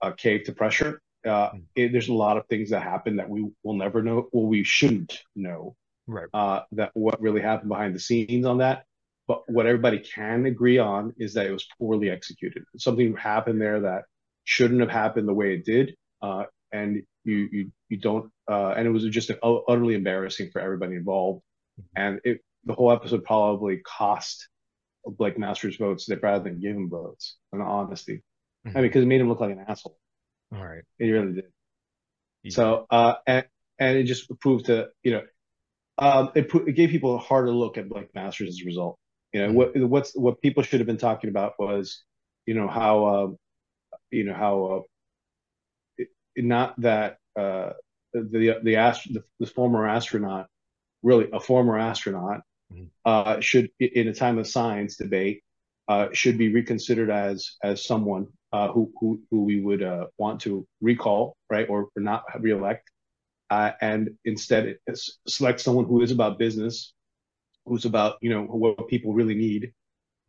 uh caved to pressure. Uh, mm-hmm. it, there's a lot of things that happen that we will never know, well, we shouldn't know, right? Uh, that what really happened behind the scenes on that, but what everybody can agree on is that it was poorly executed. Something happened there that shouldn't have happened the way it did, uh, and you you you don't. Uh, and it was just utterly embarrassing for everybody involved. Mm-hmm. And it the whole episode probably cost Blake Masters votes that rather than give him votes. In honesty, mm-hmm. I mean, because it made him look like an asshole. All right, it really did. Yeah. So, uh, and and it just proved to you know, um, it, put, it gave people a harder look at Blake Masters as a result. You know what what's what people should have been talking about was, you know how, uh, you know how, uh, not that uh, the the, ast- the the former astronaut, really a former astronaut, mm-hmm. uh, should in a time of science debate, uh, should be reconsidered as as someone uh, who who who we would uh, want to recall, right, or, or not reelect, uh, and instead select someone who is about business, who's about you know what people really need,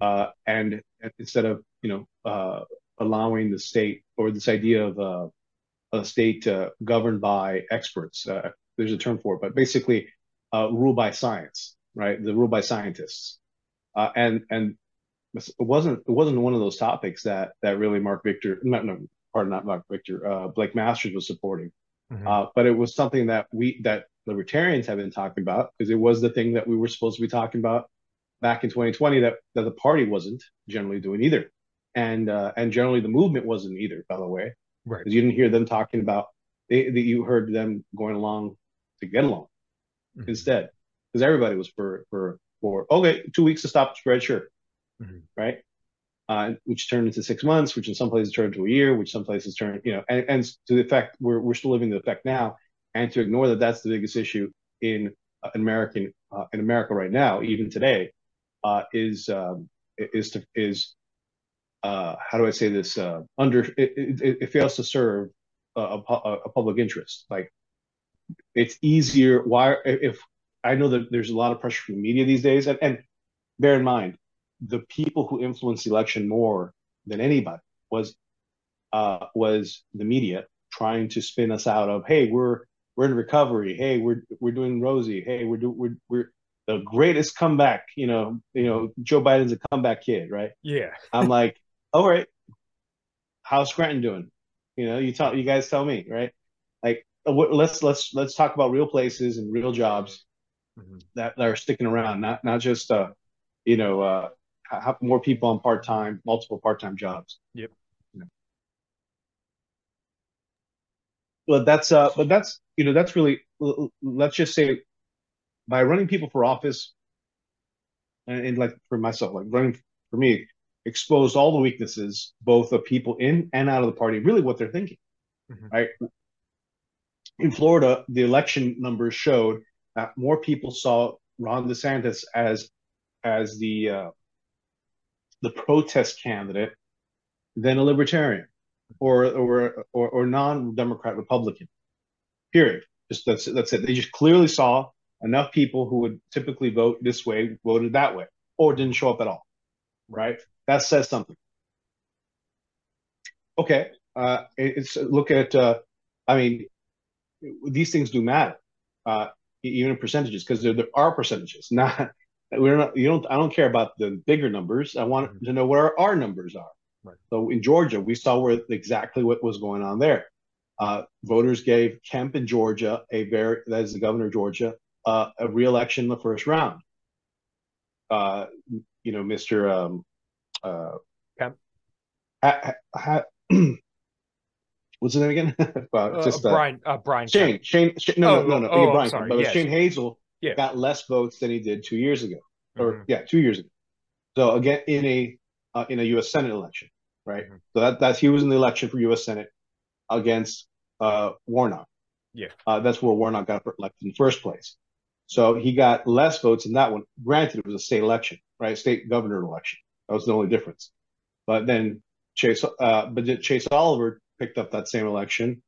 uh, and instead of you know uh, allowing the state or this idea of uh, a state uh, governed by experts, uh, there's a term for it, but basically uh, rule by science, right? The rule by scientists, and and it wasn't it wasn't one of those topics that that really Marc Victor, not no, pardon, not Marc Victor, Blake Masters was supporting. Mm-hmm. but it was something that we that libertarians have been talking about because it was the thing that we were supposed to be talking about back in 2020 that, that the party wasn't generally doing either. And uh, and generally the movement wasn't either by the way. Right. Because you didn't hear them talking about they, they, you heard them going along to get along mm-hmm. instead. Because everybody was for for for okay two weeks to stop the spread sure. Mm-hmm. right? Uh, which turned into six months which in some places turned to a year which some places turned you know and, and to the effect we're, we're still living the effect now and to ignore that that's the biggest issue in uh, American uh, in America right now, even today, uh, is um, is to is uh, how do I say this uh, under it, it, it, fails to serve a, a, a, public interest. Like it's easier. Why if I know that there's a lot of pressure from the media these days, and, and bear in mind, the people who influenced the election more than anybody was was the media trying to spin us out of, hey, we're we're in recovery, hey, we're we're doing rosy, hey, we're do, we're we're the greatest comeback, you know, you know, Joe Biden's a comeback kid, right? Yeah. I'm like, all right, how's Scranton doing? You know, you tell you guys tell me, right? Like, let's let's let's talk about real places and real jobs mm-hmm. that, that are sticking around, not not just uh, you know, uh, have more people on part time, multiple part time jobs. Yep. You know. But that's uh, but that's you know that's really let's just say by running people for office, and, and like for myself, like running for me, exposed all the weaknesses both of people in and out of the party, really what they're thinking, mm-hmm. right? In Florida, the election numbers showed that more people saw Ron DeSantis as as the uh, the protest candidate than a libertarian or or or, or non-democrat republican period. Just that's that's it. They just clearly saw enough people who would typically vote this way voted that way or didn't show up at all right? That says something. Okay uh it's look at uh i mean these things do matter uh even in percentages because there, there are percentages not we're not you don't i don't care about the bigger numbers. I want mm-hmm. to know where our, our numbers are right. so in georgia we saw where exactly what was going on there uh, voters gave kemp in georgia a very that is the governor of georgia uh, a re-election in the first round uh, you know mr um, uh, kemp ha, ha, what's his name again? uh, just uh, Brian. Uh, Brian. Shane. Shane. Shane. No, oh, no, no, no. Oh, Brian. sorry. But yes. Shane Hazel yeah. got less votes than he did two years ago, or mm-hmm. yeah, two years ago. So again, in a uh, in a U.S. Senate election, right? Mm-hmm. So that that's he was in the election for U.S. Senate against uh, Warnock. Yeah, uh, that's where Warnock got elected in the first place. So he got less votes in that one. Granted, it was a state election, right? State governor election. That was the only difference. But then Chase, uh, but Chase Oliver picked up that same election,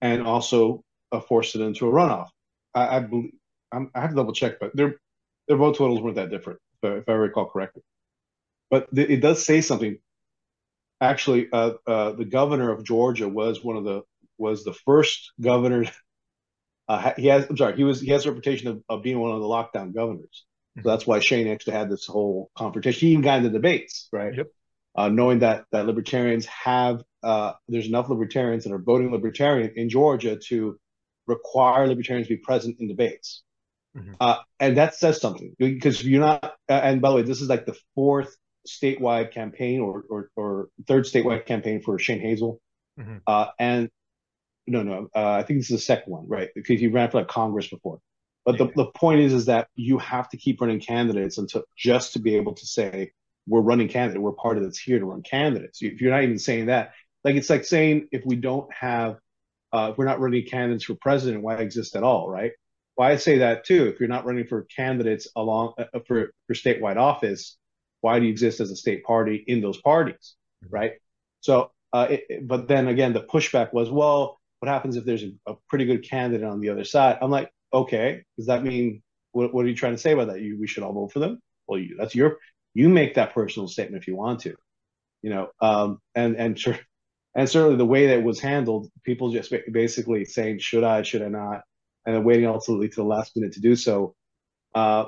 and also uh, forced it into a runoff. I, I believe I'm, i have to double check, but their their vote totals weren't that different, if, I recall correctly. But th- it does say something. Actually, uh, uh, the governor of Georgia was one of the was the first governor. Uh, he has, I'm sorry, he was he has a reputation of, of being one of the lockdown governors. So that's why Shane actually had this whole confrontation. He even got into debates, right? Yep. Uh, knowing that that libertarians have uh, there's enough libertarians that are voting libertarian in Georgia to require libertarians to be present in debates. Mm-hmm. Uh, and that says something because you're not. Uh, and by the way, this is like the fourth statewide campaign or or, or third statewide campaign for Shane Hazel. Mm-hmm. Uh, and no, no, uh, I think this is the second one, right? Because he ran for like Congress before. But yeah. the, the point is, is that you have to keep running candidates until just to be able to say we're running candidate, we're part of that's here to run candidates. If you're not even saying that, like it's like saying if we don't have, uh, if we're not running candidates for president, why exist at all, right? Well, I say that too. If you're not running for candidates along uh, for for statewide office, why do you exist as a state party in those parties, mm-hmm. right? So, uh, it, but then again, the pushback was, well, what happens if there's a, a, pretty good candidate on the other side? I'm like, okay, does that mean what, what are you trying to say about that? You we should all vote for them? Well, you that's your you make that personal statement if you want to, you know. Um, and and sure, and certainly the way that it was handled, people just basically saying, should I, should I not? and then waiting ultimately to the last minute to do so. Uh,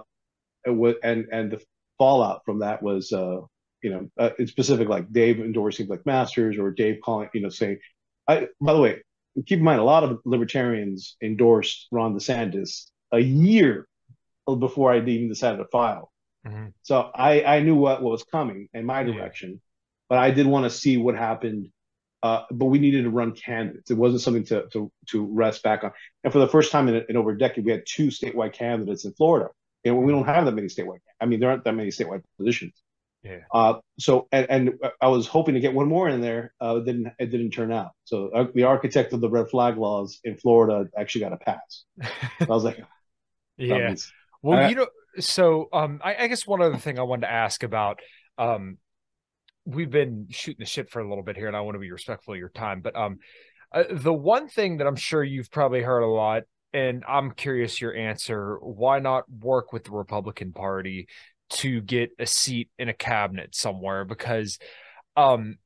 w- and and the fallout from that was, uh, you know, uh, in specific like Dave endorsing Blake Masters or Dave calling, you know, saying, I. By the way, keep in mind a lot of libertarians endorsed Ron DeSantis a year before I even decided to file. Mm-hmm. So I I knew what, what was coming in my direction, yeah. but I did want to see what happened uh, but we needed to run candidates. It wasn't something to to to rest back on. And for the first time in, in over a decade, we had two statewide candidates in Florida. And we don't have that many statewide. I mean, there aren't that many statewide positions. Yeah. Uh, so and, and I was hoping to get one more in there. Uh, it didn't it didn't turn out. So uh, the architect of the red flag laws in Florida actually got a pass. I was like, yeah. Well, you know, so um, I, I guess one other thing I wanted to ask about um, we've been shooting the shit for a little bit here, and I want to be respectful of your time. But um, uh, the one thing that I'm sure you've probably heard a lot and I'm curious your answer. Why not work with the Republican Party to get a seat in a cabinet somewhere? Because, um,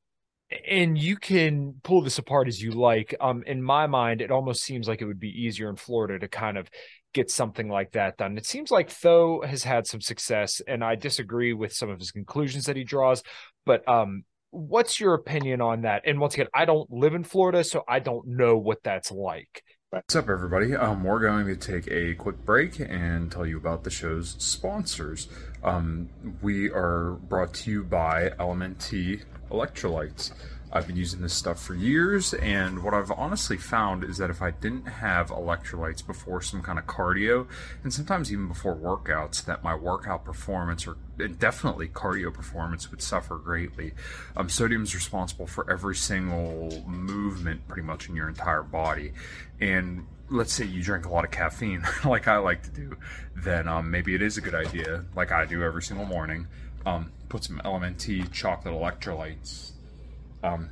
and you can pull this apart as you like. Um, in my mind, it almost seems like it would be easier in Florida to kind of get something like that done. It seems like Tho has had some success, and I disagree with some of his conclusions that he draws. But um, what's your opinion on that? And once again, I don't live in Florida, so I don't know what that's like. What's up, everybody? Um, we're going to take a quick break and tell you about the show's sponsors. Um, we are brought to you by Element T Electrolytes. I've been using this stuff for years, and what I've honestly found is that if I didn't have electrolytes before some kind of cardio, and sometimes even before workouts, that my workout performance or definitely cardio performance would suffer greatly. Um, sodium is responsible for every single movement pretty much in your entire body, and let's say you drink a lot of caffeine, like I like to do, then um, maybe it is a good idea, like I do every single morning. Um, put some LMNT chocolate electrolytes um,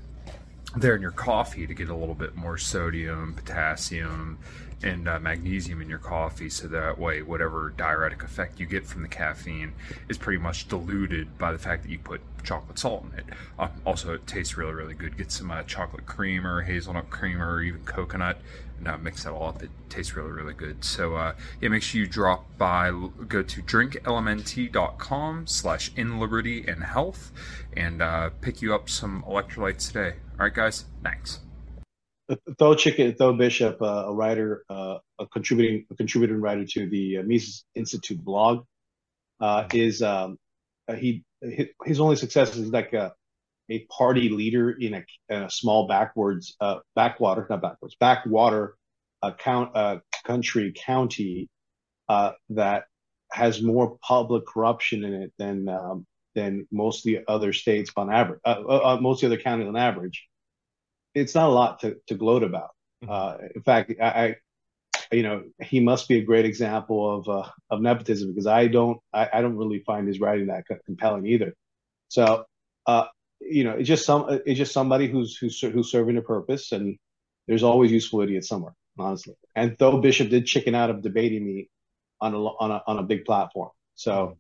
there in your coffee to get a little bit more sodium, potassium, and uh, magnesium in your coffee so that way whatever diuretic effect you get from the caffeine is pretty much diluted by the fact that you put chocolate salt in it. Um, also it tastes really really good. Get some uh, chocolate cream or hazelnut cream or even coconut and uh, mix that all up. It tastes really really good. So uh, yeah make sure you drop by go to drinklmnt.com slash in liberty and health and uh, pick you up some electrolytes today. All right guys. Thanks Tho Chicken, Tho Bishop, uh, a writer, uh, a contributing, a contributing writer to the uh, Mises Institute blog, uh, is um, uh, he his only success is like a a party leader in a, in a small backwards uh, backwater, not backwards, backwater count uh, country county uh, that has more public corruption in it than um, than most of the other states on average, uh, uh, most of the other counties on average it's not a lot to, to gloat about. Mm-hmm. Uh, in fact, I, I, you know, he must be a great example of uh, of nepotism because I don't, I, I, don't really find his writing that compelling either. So, uh, you know, it's just some, it's just somebody who's who's who's serving a purpose, and there's always useful idiots somewhere, honestly. And Tho Bishop did chicken out of debating me on a on a on a big platform, so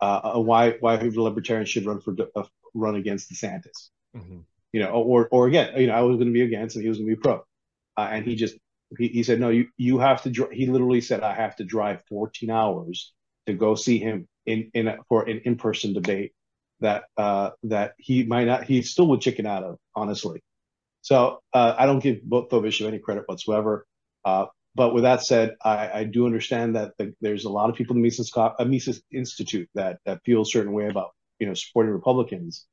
uh, uh why why the libertarians should run for uh, run against DeSantis. Mm-hmm you know, or or again, you know, I was going to be against and he was going to be pro, uh, and he just he, he said no, you you have to. Dr-. He literally said I have to drive 14 hours to go see him in in a, for an in person debate that uh, that he might not he still would chicken out of honestly. So uh, I don't give both Tho Bishop any credit whatsoever. Uh, but with that said, I, I do understand that the, there's a lot of people in the Mises, uh, Mises Institute that that feel a certain way about you know supporting Republicans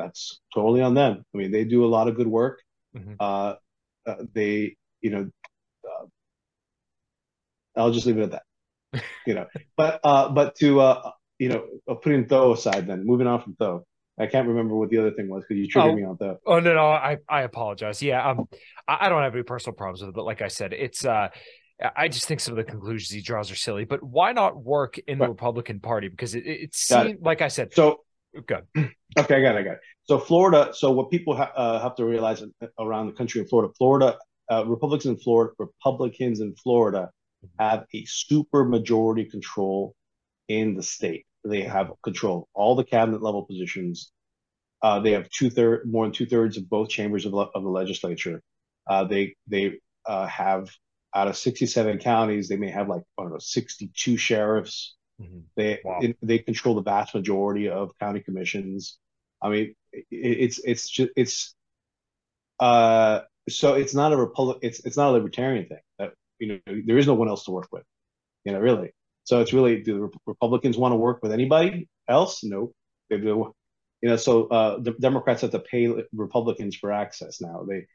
that's totally on them. I mean, they do a lot of good work. Mm-hmm. Uh, uh, they, you know, uh, I'll just leave it at that. you know, but uh, but to uh, you know, uh, putting Tho aside, then moving on from Tho. I can't remember what the other thing was because you triggered oh, me on Tho. Oh no, no, I I apologize. Yeah, um, I, I don't have any personal problems with it, but like I said, it's uh. I just think some of the conclusions he draws are silly, but why not work in the right. Republican Party? Because it, it seemed, like I said, so good. Okay, I got it. I got it. So Florida. So what people ha- uh, have to realize around the country in Florida, Florida uh, Republicans in Florida, Republicans in Florida have a super majority control in the state. They have control of all the cabinet level positions. Uh, they have two third, more than two thirds of both chambers of, of the legislature. Uh, they they uh, have out of 67 counties, they may have like I don't know 62 sheriffs. Mm-hmm. They wow. it, they control the vast majority of county commissions. I mean, it, it's it's just it's uh so it's not a republic it's it's not a libertarian thing that you know there is no one else to work with you know really. So it's really do the republicans want to work with anybody else? No they do you know so uh the democrats have to pay republicans for access now. They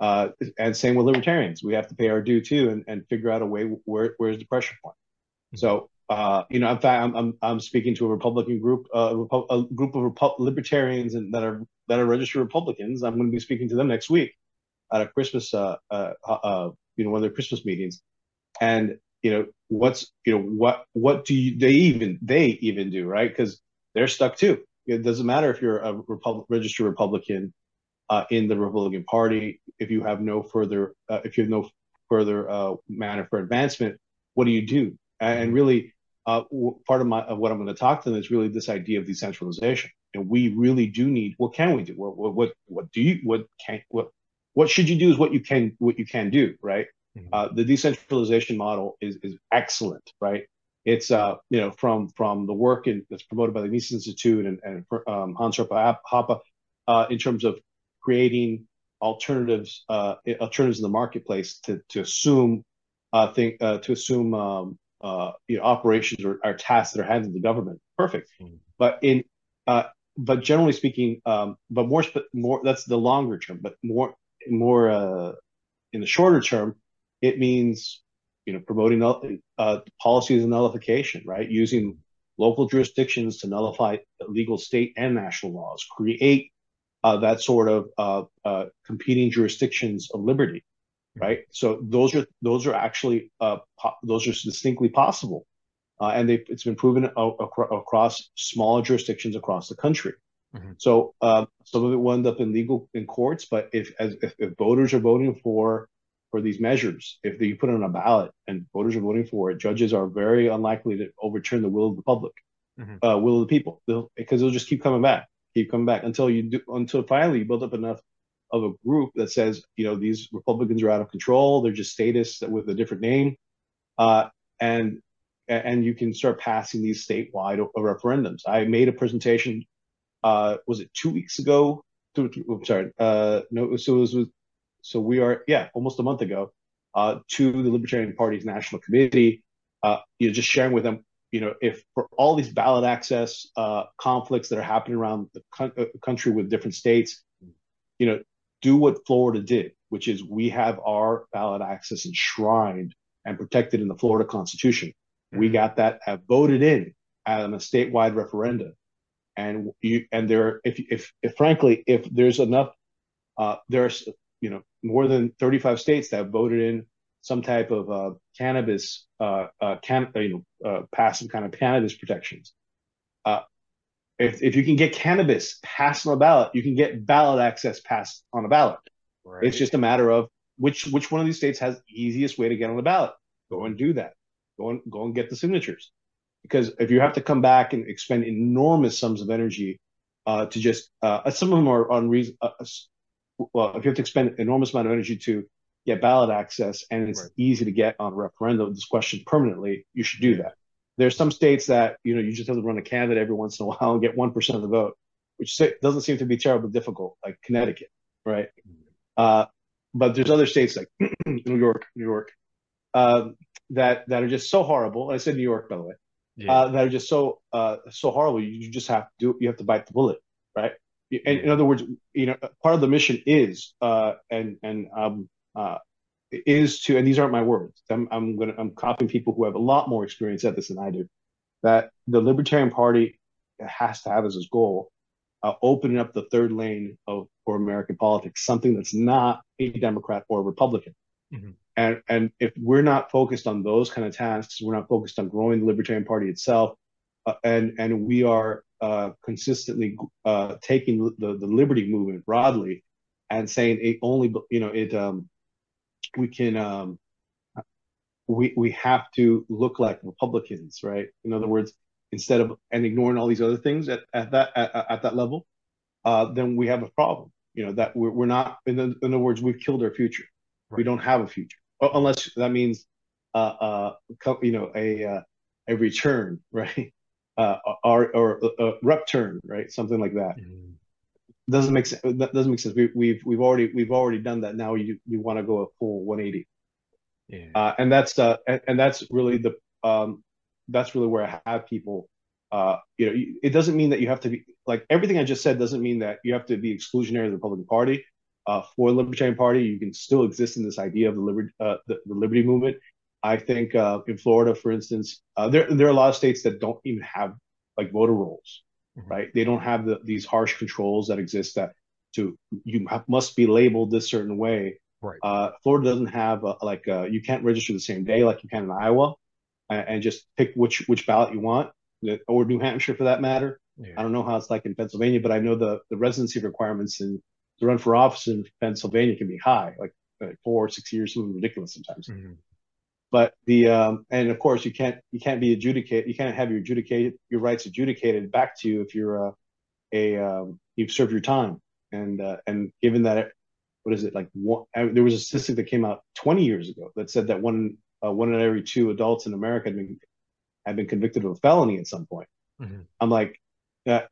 uh and same with libertarians. We have to pay our due too and, and figure out a way where where's the pressure point. So uh, you know, in fact, I'm, I'm, I'm speaking to a Republican group, uh, a group of Repu- libertarians and that are that are registered Republicans. I'm going to be speaking to them next week at a Christmas, uh, uh, uh, you know, one of their Christmas meetings. And you know, what's you know what what do you, they even they even do right? Because they're stuck too. It doesn't matter if you're a Repub- registered Republican uh, in the Republican Party if you have no further uh, if you have no further uh, manner for advancement, what do you do? And really, uh, part of my of what I'm going to talk to them is really this idea of decentralization. And we really do need. What can we do? What what what, what do you? What can what what should you do? Is what you can what you can do, right? Mm-hmm. Uh, the decentralization model is is excellent, right? It's uh you know from from the work in, that's promoted by the Mises Institute and and um, Hans Hoppe uh, in terms of creating alternatives uh, alternatives in the marketplace to to assume uh, think uh, to assume um, uh, you know, operations or, or, tasks that are handled the government. Perfect. Mm-hmm. But in uh, but generally speaking, um, but more more that's the longer term. But more more uh, in the shorter term, it means you know promoting uh, policies of nullification, right? Using local jurisdictions to nullify legal state and national laws, create uh, that sort of uh, uh, competing jurisdictions of liberty, right? So those are those are actually uh, po- those are distinctly possible, uh, and it's been proven across smaller jurisdictions across the country. Mm-hmm. So uh, some of it will end up in legal in courts, but if as if, if voters are voting for for these measures, if you put it on a ballot and voters are voting for it, judges are very unlikely to overturn the will of the public, mm-hmm. uh, will of the people, they'll, because they'll just keep coming back, keep coming back until you do, until finally you build up enough of a group that says, you know, these Republicans are out of control, they're just statists with a different name, uh, and and you can start passing these statewide referendums. I made a presentation uh, was it two weeks ago? Two, two, I'm sorry. Uh, no, so it was, so we are, yeah, almost a month ago, uh, to the Libertarian Party's National Committee, uh, you know, just sharing with them, you know, if for all these ballot access uh, conflicts that are happening around the co- uh, country with different states, you know, do what Florida did, which is we have our ballot access enshrined and protected in the Florida Constitution. Mm-hmm. We got that voted in at a statewide referendum and you and there if if, if frankly if there's enough uh, there's you know more than 35 states that voted in some type of uh, cannabis uh, uh, can you know uh, pass some kind of cannabis protections. Uh, if if you can get cannabis passed on a ballot, you can get ballot access passed on a ballot. Right. It's just a matter of which which one of these states has the easiest way to get on the ballot. Go and do that. Go and go and get the signatures because if you have to come back and expend enormous sums of energy uh, to just uh, some of them are on reason uh, well if you have to expend enormous amount of energy to get ballot access and it's right. easy to get on a referendum this question permanently you should do that there's some states that you know you just have to run a candidate every once in a while and get 1% of the vote which doesn't seem to be terribly difficult like connecticut right uh, but there's other states like new york new york uh, that that are just so horrible i said new york by the way yeah. uh, that are just so uh, so horrible. You just have to do you have to bite the bullet, right? And in other words, you know, part of the mission is uh, and and um, uh, is to and these aren't my words. I'm I'm gonna I'm copying people who have a lot more experience at this than I do. That the Libertarian Party has to have as its goal uh, opening up the third lane of for American politics, something that's not a Democrat or a Republican. Mm-hmm. And and if we're not focused on those kind of tasks, we're not focused on growing the Libertarian Party itself, uh, and and we are uh, consistently uh, taking the the liberty movement broadly and saying it only you know it um, we can um, we we have to look like Republicans, right? In other words, instead of and ignoring all these other things at, at that at, at that level, uh, then we have a problem. You know that we're, we're not. In, the, in other words, we've killed our future. Right. We don't have a future unless that means uh, uh, you know a uh, a return, right? Uh, or or a rep turn, right? Something like that. Mm. Doesn't make sense. That doesn't make sense. We, we've we've already we've already done that. Now you you want to go a full 180. Yeah. Uh, and that's uh, and, and that's really the um, that's really where I have people. Uh, you know, it doesn't mean that you have to be like everything I just said doesn't mean that you have to be exclusionary of the Republican Party uh, for the Libertarian Party. You can still exist in this idea of the liberty, uh, the, the, liberty movement. I think uh, in Florida, for instance, uh, there there are a lot of states that don't even have like voter rolls, mm-hmm. right? They don't have the, these harsh controls that exist that to you have, must be labeled this certain way. Right. Uh, Florida doesn't have a, like a, uh, you can't register the same day like you can in Iowa, and, and just pick which which ballot you want, or New Hampshire for that matter. Yeah. I don't know how it's like in Pennsylvania, but I know the the residency requirements in to run for office in Pennsylvania can be high, like like four or six years, something ridiculous sometimes. Mm-hmm. But the um, and of course you can't you can't be adjudicated you can't have your adjudicated your rights adjudicated back to you if you're a, a um, you've served your time and uh, and given that what is it like one, there was a statistic that came out 20 years ago that said that one uh, one in every two adults in America had been had been convicted of a felony at some point. Mm-hmm. I'm like, uh,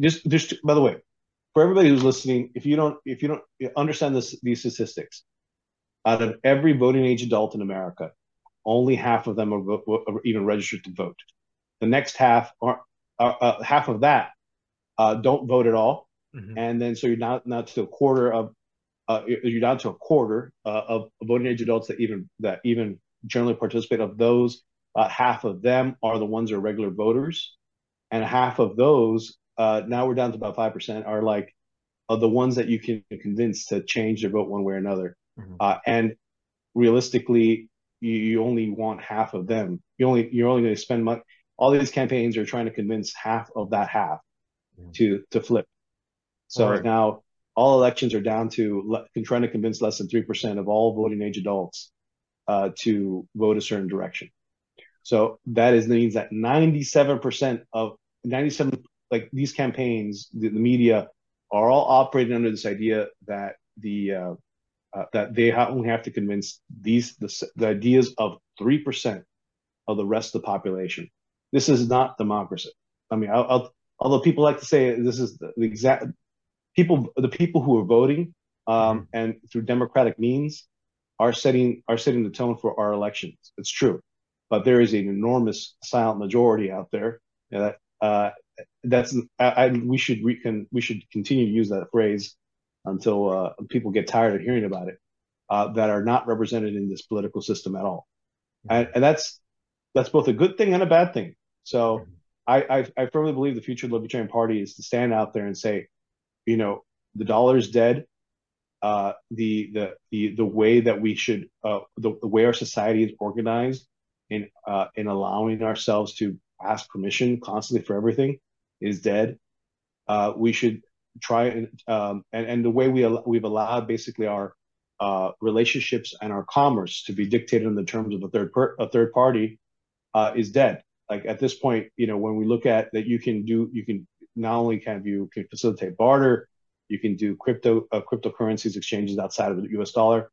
just just by the way, for everybody who's listening, if you don't if you don't understand this these statistics, out of every voting age adult in America, only half of them are, are even registered to vote. The next half are uh, uh, half of that uh, don't vote at all, mm-hmm. and then so you're not not to a quarter of uh, you're down to a quarter uh, of voting age adults that even that even generally participate. Of those, uh, half of them are the ones who are regular voters, and half of those now we're down to about five percent are like of the ones that you can convince to change their vote one way or another. Mm-hmm. and realistically, you, you only want half of them. You only you're only going to spend money. All these campaigns are trying to convince half of that half to to flip. So right. now all elections are down to trying to convince less than three percent of all voting age adults uh, to vote a certain direction. So that is means that 97% of 97 like these campaigns, the, the media are all operating under this idea that the uh, uh, that they only have to convince these the, the ideas of three percent of the rest of the population. This is not democracy. I mean, I'll, I'll, although people like to say this is the, the, exact people, the people who are voting um, mm-hmm. and through democratic means are setting are setting the tone for our elections. It's true, but there is an enormous silent majority out there that uh, that's I, I, we should we can we should continue to use that phrase until uh, people get tired of hearing about it, uh, that are not represented in this political system at all, and, and, that's that's both a good thing and a bad thing. So I, I, I firmly believe the future of the Libertarian Party is to stand out there and say, you know, the dollar is dead. Uh, the the the the way that we should uh, the, the way our society is organized in uh, in allowing ourselves to ask permission constantly for everything is dead. Uh, we should try and um, and, and the way we we've allowed basically our uh, relationships and our commerce to be dictated in the terms of a third per, a third party uh, is dead. Like at this point, you know, when we look at that, you can do you can not only can you can facilitate barter, you can do crypto uh, cryptocurrencies exchanges outside of the U.S. dollar.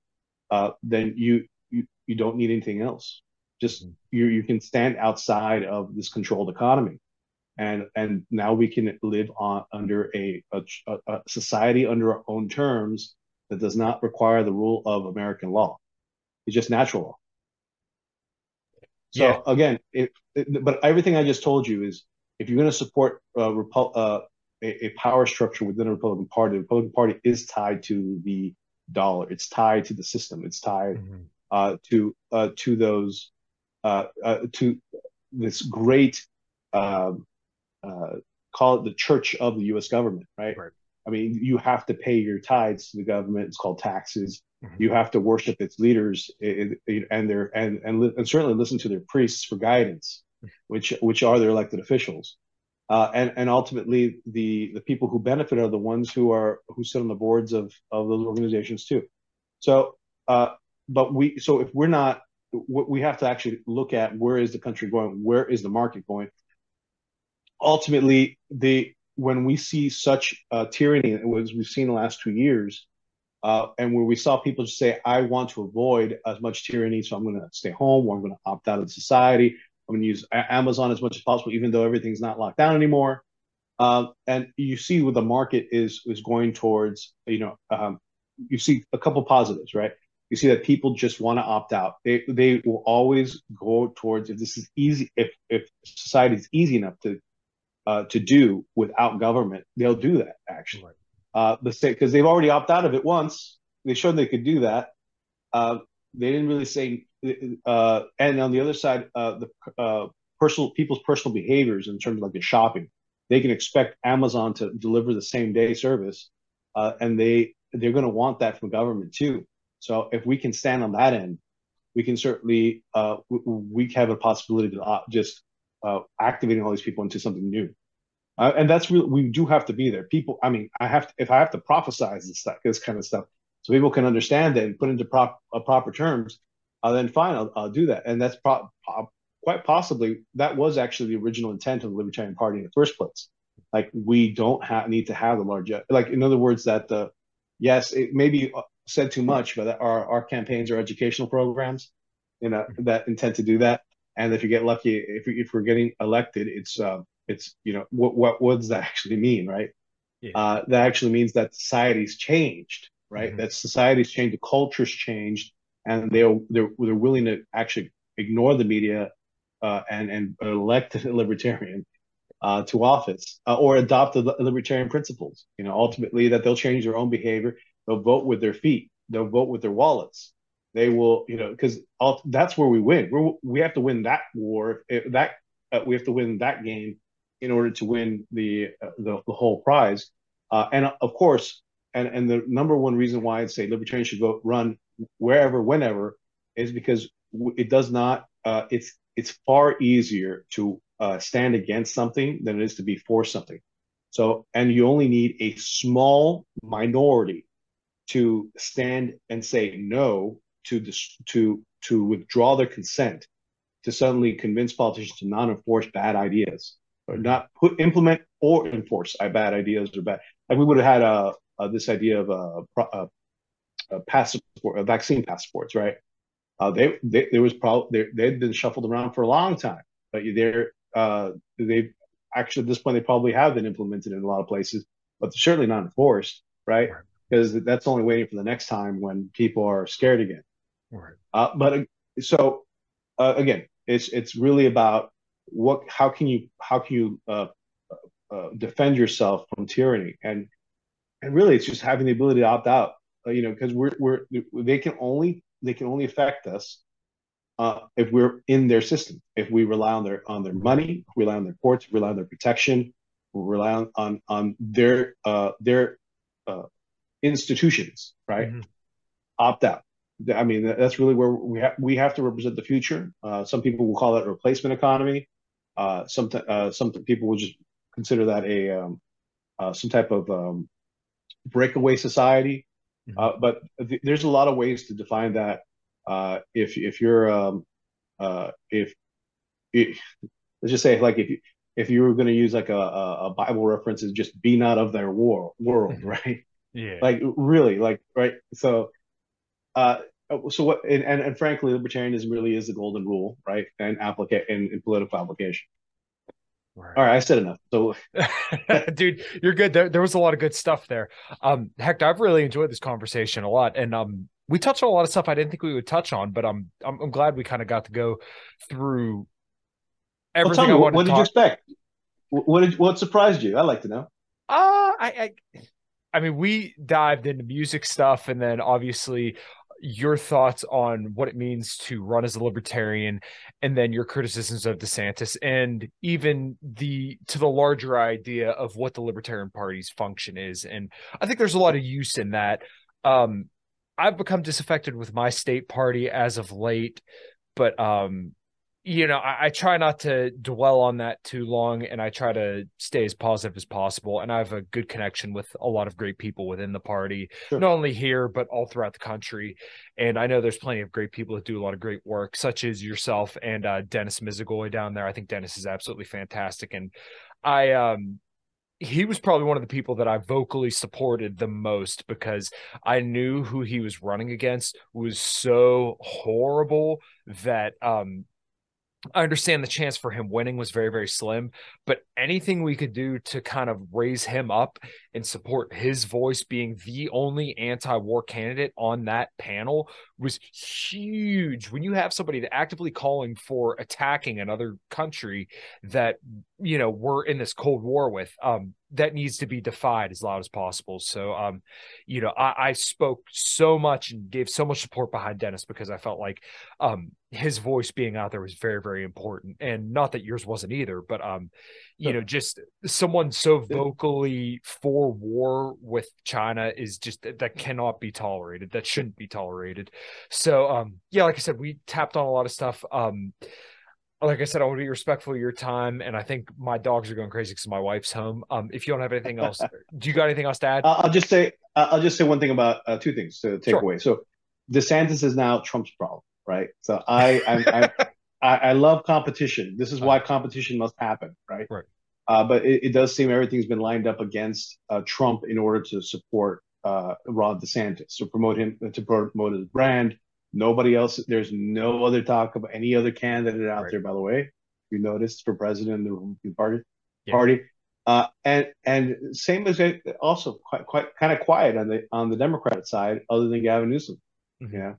Uh, then you you you don't need anything else. Just mm-hmm. you you can stand outside of this controlled economy and and now we can live on under a, a, a, society under our own terms that does not require the rule of American law. It's just natural law. So yeah. again, it, it, but everything I just told you is if you're going to support uh, Repu- uh, a, a, power structure within the Republican Party, the Republican Party is tied to the dollar. It's tied to the system. It's tied mm-hmm. uh, to uh, to those uh, uh, to this great um, uh, call it the church of the U.S. government, right? right? I mean, you have to pay your tithes to the government. It's called taxes. Mm-hmm. You have to worship its leaders and their and, and and certainly listen to their priests for guidance, which which are their elected officials. Uh, and and ultimately, the the people who benefit are the ones who are who sit on the boards of of those organizations too. So, uh, but we so if we're not, we have to actually look at where is the country going, where is the market going, ultimately, the when we see such uh, tyranny, as we've seen the last two years, uh, and where we saw people just say, "I want to avoid as much tyranny, so I'm going to stay home, or I'm going to opt out of society. I'm going to use Amazon as much as possible, even though everything's not locked down anymore." Uh, and you see where the market is is going towards. You know, um, you see a couple positives, right? You see that people just want to opt out. They they will always go towards if this is easy, if if society is easy enough to uh, to do without government, they'll do that actually. Right. Uh, the state because they've already opted out of it once. They showed they could do that. Uh, they didn't really say. Uh, and on the other side, uh, the uh, personal people's personal behaviors in terms of like the shopping, they can expect Amazon to deliver the same day service, and they they're going to want that from government too. So if we can stand on that end, we can certainly we have a possibility to just uh, activating all these people into something new. Uh, and that's real. We do have to be there. People, I mean, I have to, if I have to prophesize this stuff, this kind of stuff, so people can understand it and put into prop, uh, proper terms, uh, then fine, I'll, I'll, do that. And that's pro- quite possibly that was actually the original intent of the Libertarian Party in the first place. Like we don't need to have the large like in other words that the yes it may be said too much, but our our campaigns are educational programs, you know that intend to do that. And if you get lucky, if if we're getting elected, it's uh, it's you know what what what does that actually mean, right? Yeah. Uh, that actually means that society's changed, right? Mm-hmm. That society's changed, the culture's changed, and they're they're they're willing to actually ignore the media uh, and and elect a libertarian uh, to office uh, or adopt the libertarian principles. You know, ultimately that they'll change their own behavior. They'll vote with their feet. They'll vote with their wallets. They will, you know, because that's where we win. we we have to win that war. that uh, we have to win that game in order to win the uh, the, the, whole prize. Uh, and of course, and and the number one reason why I'd say libertarians should go run wherever, whenever, is because it does not. it's it's far easier to uh, stand against something than it is to be for something. So, and you only need a small minority to stand and say no to to to withdraw their consent to suddenly convince politicians to not enforce bad ideas or not put implement or enforce bad ideas or bad. Like we would have had a, a this idea of a, a, a passport, a vaccine passports, right? Uh, they, they there was probably they'd been shuffled around for a long time, but they're uh, they actually at this point they probably have been implemented in a lot of places, but they're certainly not enforced, right? Because that's only waiting for the next time when people are scared again. Right. Uh, but uh, so uh, again, it's it's really about what how can you how can you uh, uh, defend yourself from tyranny and and really it's just having the ability to opt out. you know, because we're we're they can only they can only affect us uh, if we're in their system. If we rely on their on their money, rely on their courts, rely on their protection, rely on on, on their uh, their uh, institutions, right? Mm-hmm. Opt out. I mean, that's really where we have we have to represent the future. Uh, some people will call that a replacement economy. Uh, some uh, some people will just consider that a um, uh, some type of um, breakaway society. Mm-hmm. Uh, but th- there's a lot of ways to define that. Uh, if if you're um, uh, if, if let's just say like if you if you were going to use like a, a Bible reference, is just be not of their war world, mm-hmm. right? Yeah. Like really, like right. So, uh, so what? And, and, and frankly, libertarianism really is the golden rule, right? And applicate in, in political application. Right. All right, I said enough. So, dude, you're good. There, there was a lot of good stuff there. Um, heck, I've really enjoyed this conversation a lot, and um, we touched on a lot of stuff I didn't think we would touch on, but I'm I'm, I'm glad we kind of got to go through everything. Well, me, what did talk- you expect? What did what surprised you? I'd like to know. Uh, I, I I mean, we dived into music stuff, and then obviously your thoughts on what it means to run as a libertarian and then your criticisms of DeSantis and even the to the larger idea of what the libertarian party's function is. And I think there's a lot of use in that. Um I've become disaffected with my state party as of late but um you know, I, I, try not to dwell on that too long and I try to stay as positive as possible. And I have a good connection with a lot of great people within the party, sure. not only here, but all throughout the country. And I know there's plenty of great people that do a lot of great work, such as yourself and uh, Dennis Misigoy down there. I think Dennis is absolutely fantastic. And I, um, he was probably one of the people that I vocally supported the most because I knew who he was running against was so horrible that um I understand the chance for him winning was very, very slim, but anything we could do to kind of raise him up and support his voice being the only anti war candidate on that panel was huge. When you have somebody actively calling for attacking another country that, you know, we're in this Cold War with, um, that needs to be defied as loud as possible. So, um, you know, I, I, spoke so much and gave so much support behind Dennis because I felt like um, his voice being out there was very, very important. And not that yours wasn't either, but um, you know, just someone so vocally for war with China is just that cannot be tolerated. That shouldn't be tolerated. So, um, yeah, like I said, we tapped on a lot of stuff. Um, like I said, I want to be respectful of your time, and I think my dogs are going crazy because my wife's home. Um, if you don't have anything else, do you got anything else to add? I'll just say, I'll just say one thing about uh, two things to take sure. away. So DeSantis is now Trump's problem, right? So I I, I, I love competition. This is why competition must happen, right? Right. Uh, but it, it, does seem everything's been lined up against uh, Trump in order to support uh, Ron DeSantis to promote him to promote his brand. Nobody else. There's no other talk of any other candidate out right. there. By the way, you noticed for president of the party. Yeah. Party. Uh, and and same as also quite quite kind of quiet on the on the Democrat side, other than Gavin Newsom. Mm-hmm. Yeah.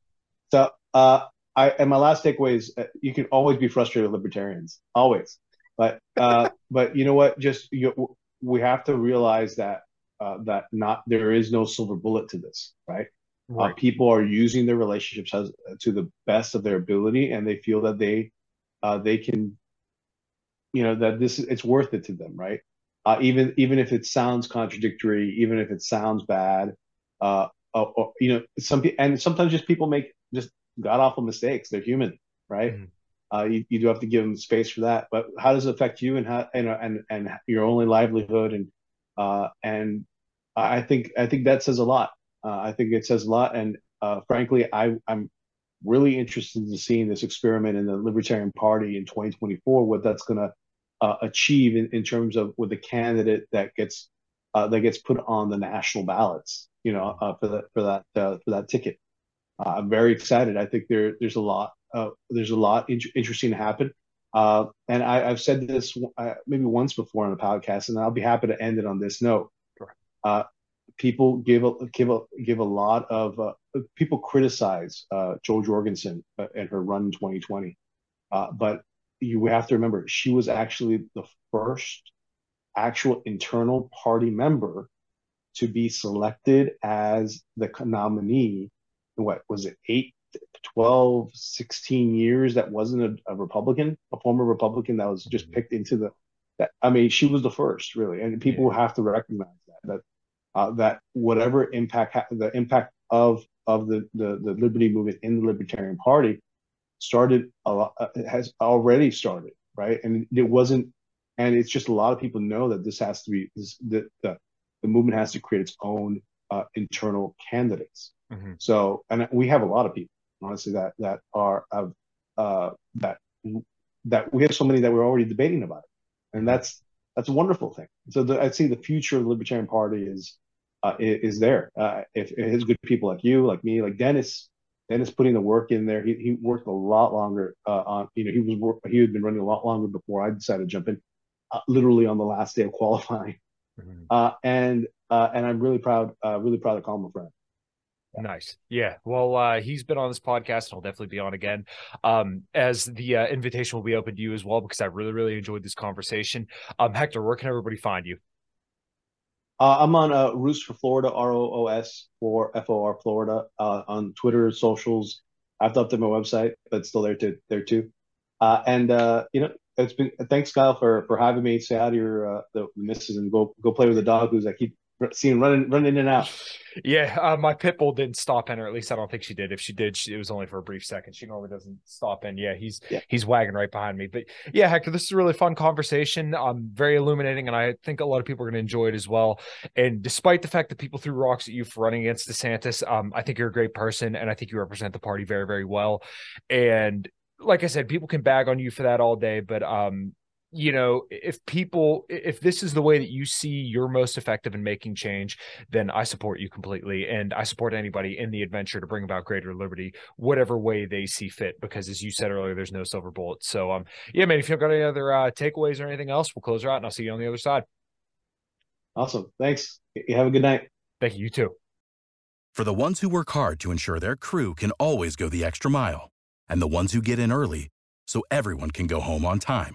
So uh, I and my last takeaway is uh, you can always be frustrated with libertarians, always. But uh, but you know what? Just you, we have to realize that uh, that not there is no silver bullet to this, right? Right. Uh, people are using their relationships as, to the best of their ability, and they feel that they uh, they can, you know, that this it's worth it to them, right? Uh, even even if it sounds contradictory, even if it sounds bad, uh, or, you know, some and sometimes just people make just god awful mistakes. They're human, right? Mm-hmm. Uh, you, you do have to give them space for that. But how does it affect you and how and and, and your only livelihood and uh, and I think I think that says a lot. Uh, I think it says a lot. And uh, frankly, I I'm really interested in seeing this experiment in the Libertarian Party in 2024. What that's going to uh, achieve in, in terms of with the candidate that gets uh, that gets put on the national ballots. You know, for that for that for that ticket. I'm very excited. I think there there's a lot uh, there's a lot in- interesting to happen. Uh, and I, have said this uh, maybe once before on the podcast, and I'll be happy to end it on this note. Uh, people give a give a give a lot of uh, people criticize uh, Jo Jorgensen and her run in 2020, but you have to remember she was actually the first actual internal party member to be selected as the nominee. What was it? Eight 12, 16 years that wasn't a, a Republican, a former Republican that was just mm-hmm. picked into the. That, I mean, she was the first, really, and people yeah. have to recognize that that uh, that whatever impact ha- the impact of of the, the the liberty movement in the Libertarian Party started a lot, uh, has already started, right? And it wasn't, and it's just a lot of people know that this has to be this, the, the the movement has to create its own uh, internal candidates. Mm-hmm. So, and we have a lot of people honestly that that are of uh, that that we have so many that we're already debating about it, and that's that's a wonderful thing. So the, I'd say the future of the Libertarian Party is uh, is, there. Uh, if, if his good people like you, like me, like Dennis, Dennis putting the work in there. He, he worked a lot longer uh, on. You know, he was he had been running a lot longer before I decided to jump in. Uh, literally on the last day of qualifying, mm-hmm. uh, and uh, and I'm really proud, uh, really proud to call him a friend. Nice. Yeah. Well, uh, he's been on this podcast and he'll definitely be on again. Um, as the uh, invitation will be open to you as well, because I really, really enjoyed this conversation. Um, Hector, where can everybody find you? Uh, I'm on uh, Roos for Florida, R O O S for F O R Florida, uh, on Twitter, socials. I've updated my website, but still there too. There too. Uh, and uh, you know, it's been thanks, Kyle, for for having me. Say out to your uh, the missus and go go play with the dog who's I keep seeing running running in and out. Yeah, uh, my pit bull didn't stop in, or at least I don't think she did. If she did, she, it was only for a brief second. She normally doesn't stop in. Yeah, he's yeah. he's wagging right behind me. But yeah, Hector, this is a really fun conversation. Um, very illuminating, and I think a lot of people are going to enjoy it as well. And despite the fact that people threw rocks at you for running against DeSantis, um, I think you're a great person, and I think you represent the party very very well. And like I said, people can bag on you for that all day, but um, you know, if people, if this is the way that you see you're most effective in making change, then I support you completely. And I support anybody in the adventure to bring about greater liberty, whatever way they see fit. Because as you said earlier, there's no silver bullet. So, um, yeah, man, if you've got any other uh, takeaways or anything else, we'll close her out and I'll see you on the other side. Awesome. Thanks. You have a good night. Thank you. You too. For the ones who work hard to ensure their crew can always go the extra mile, and the ones who get in early so everyone can go home on time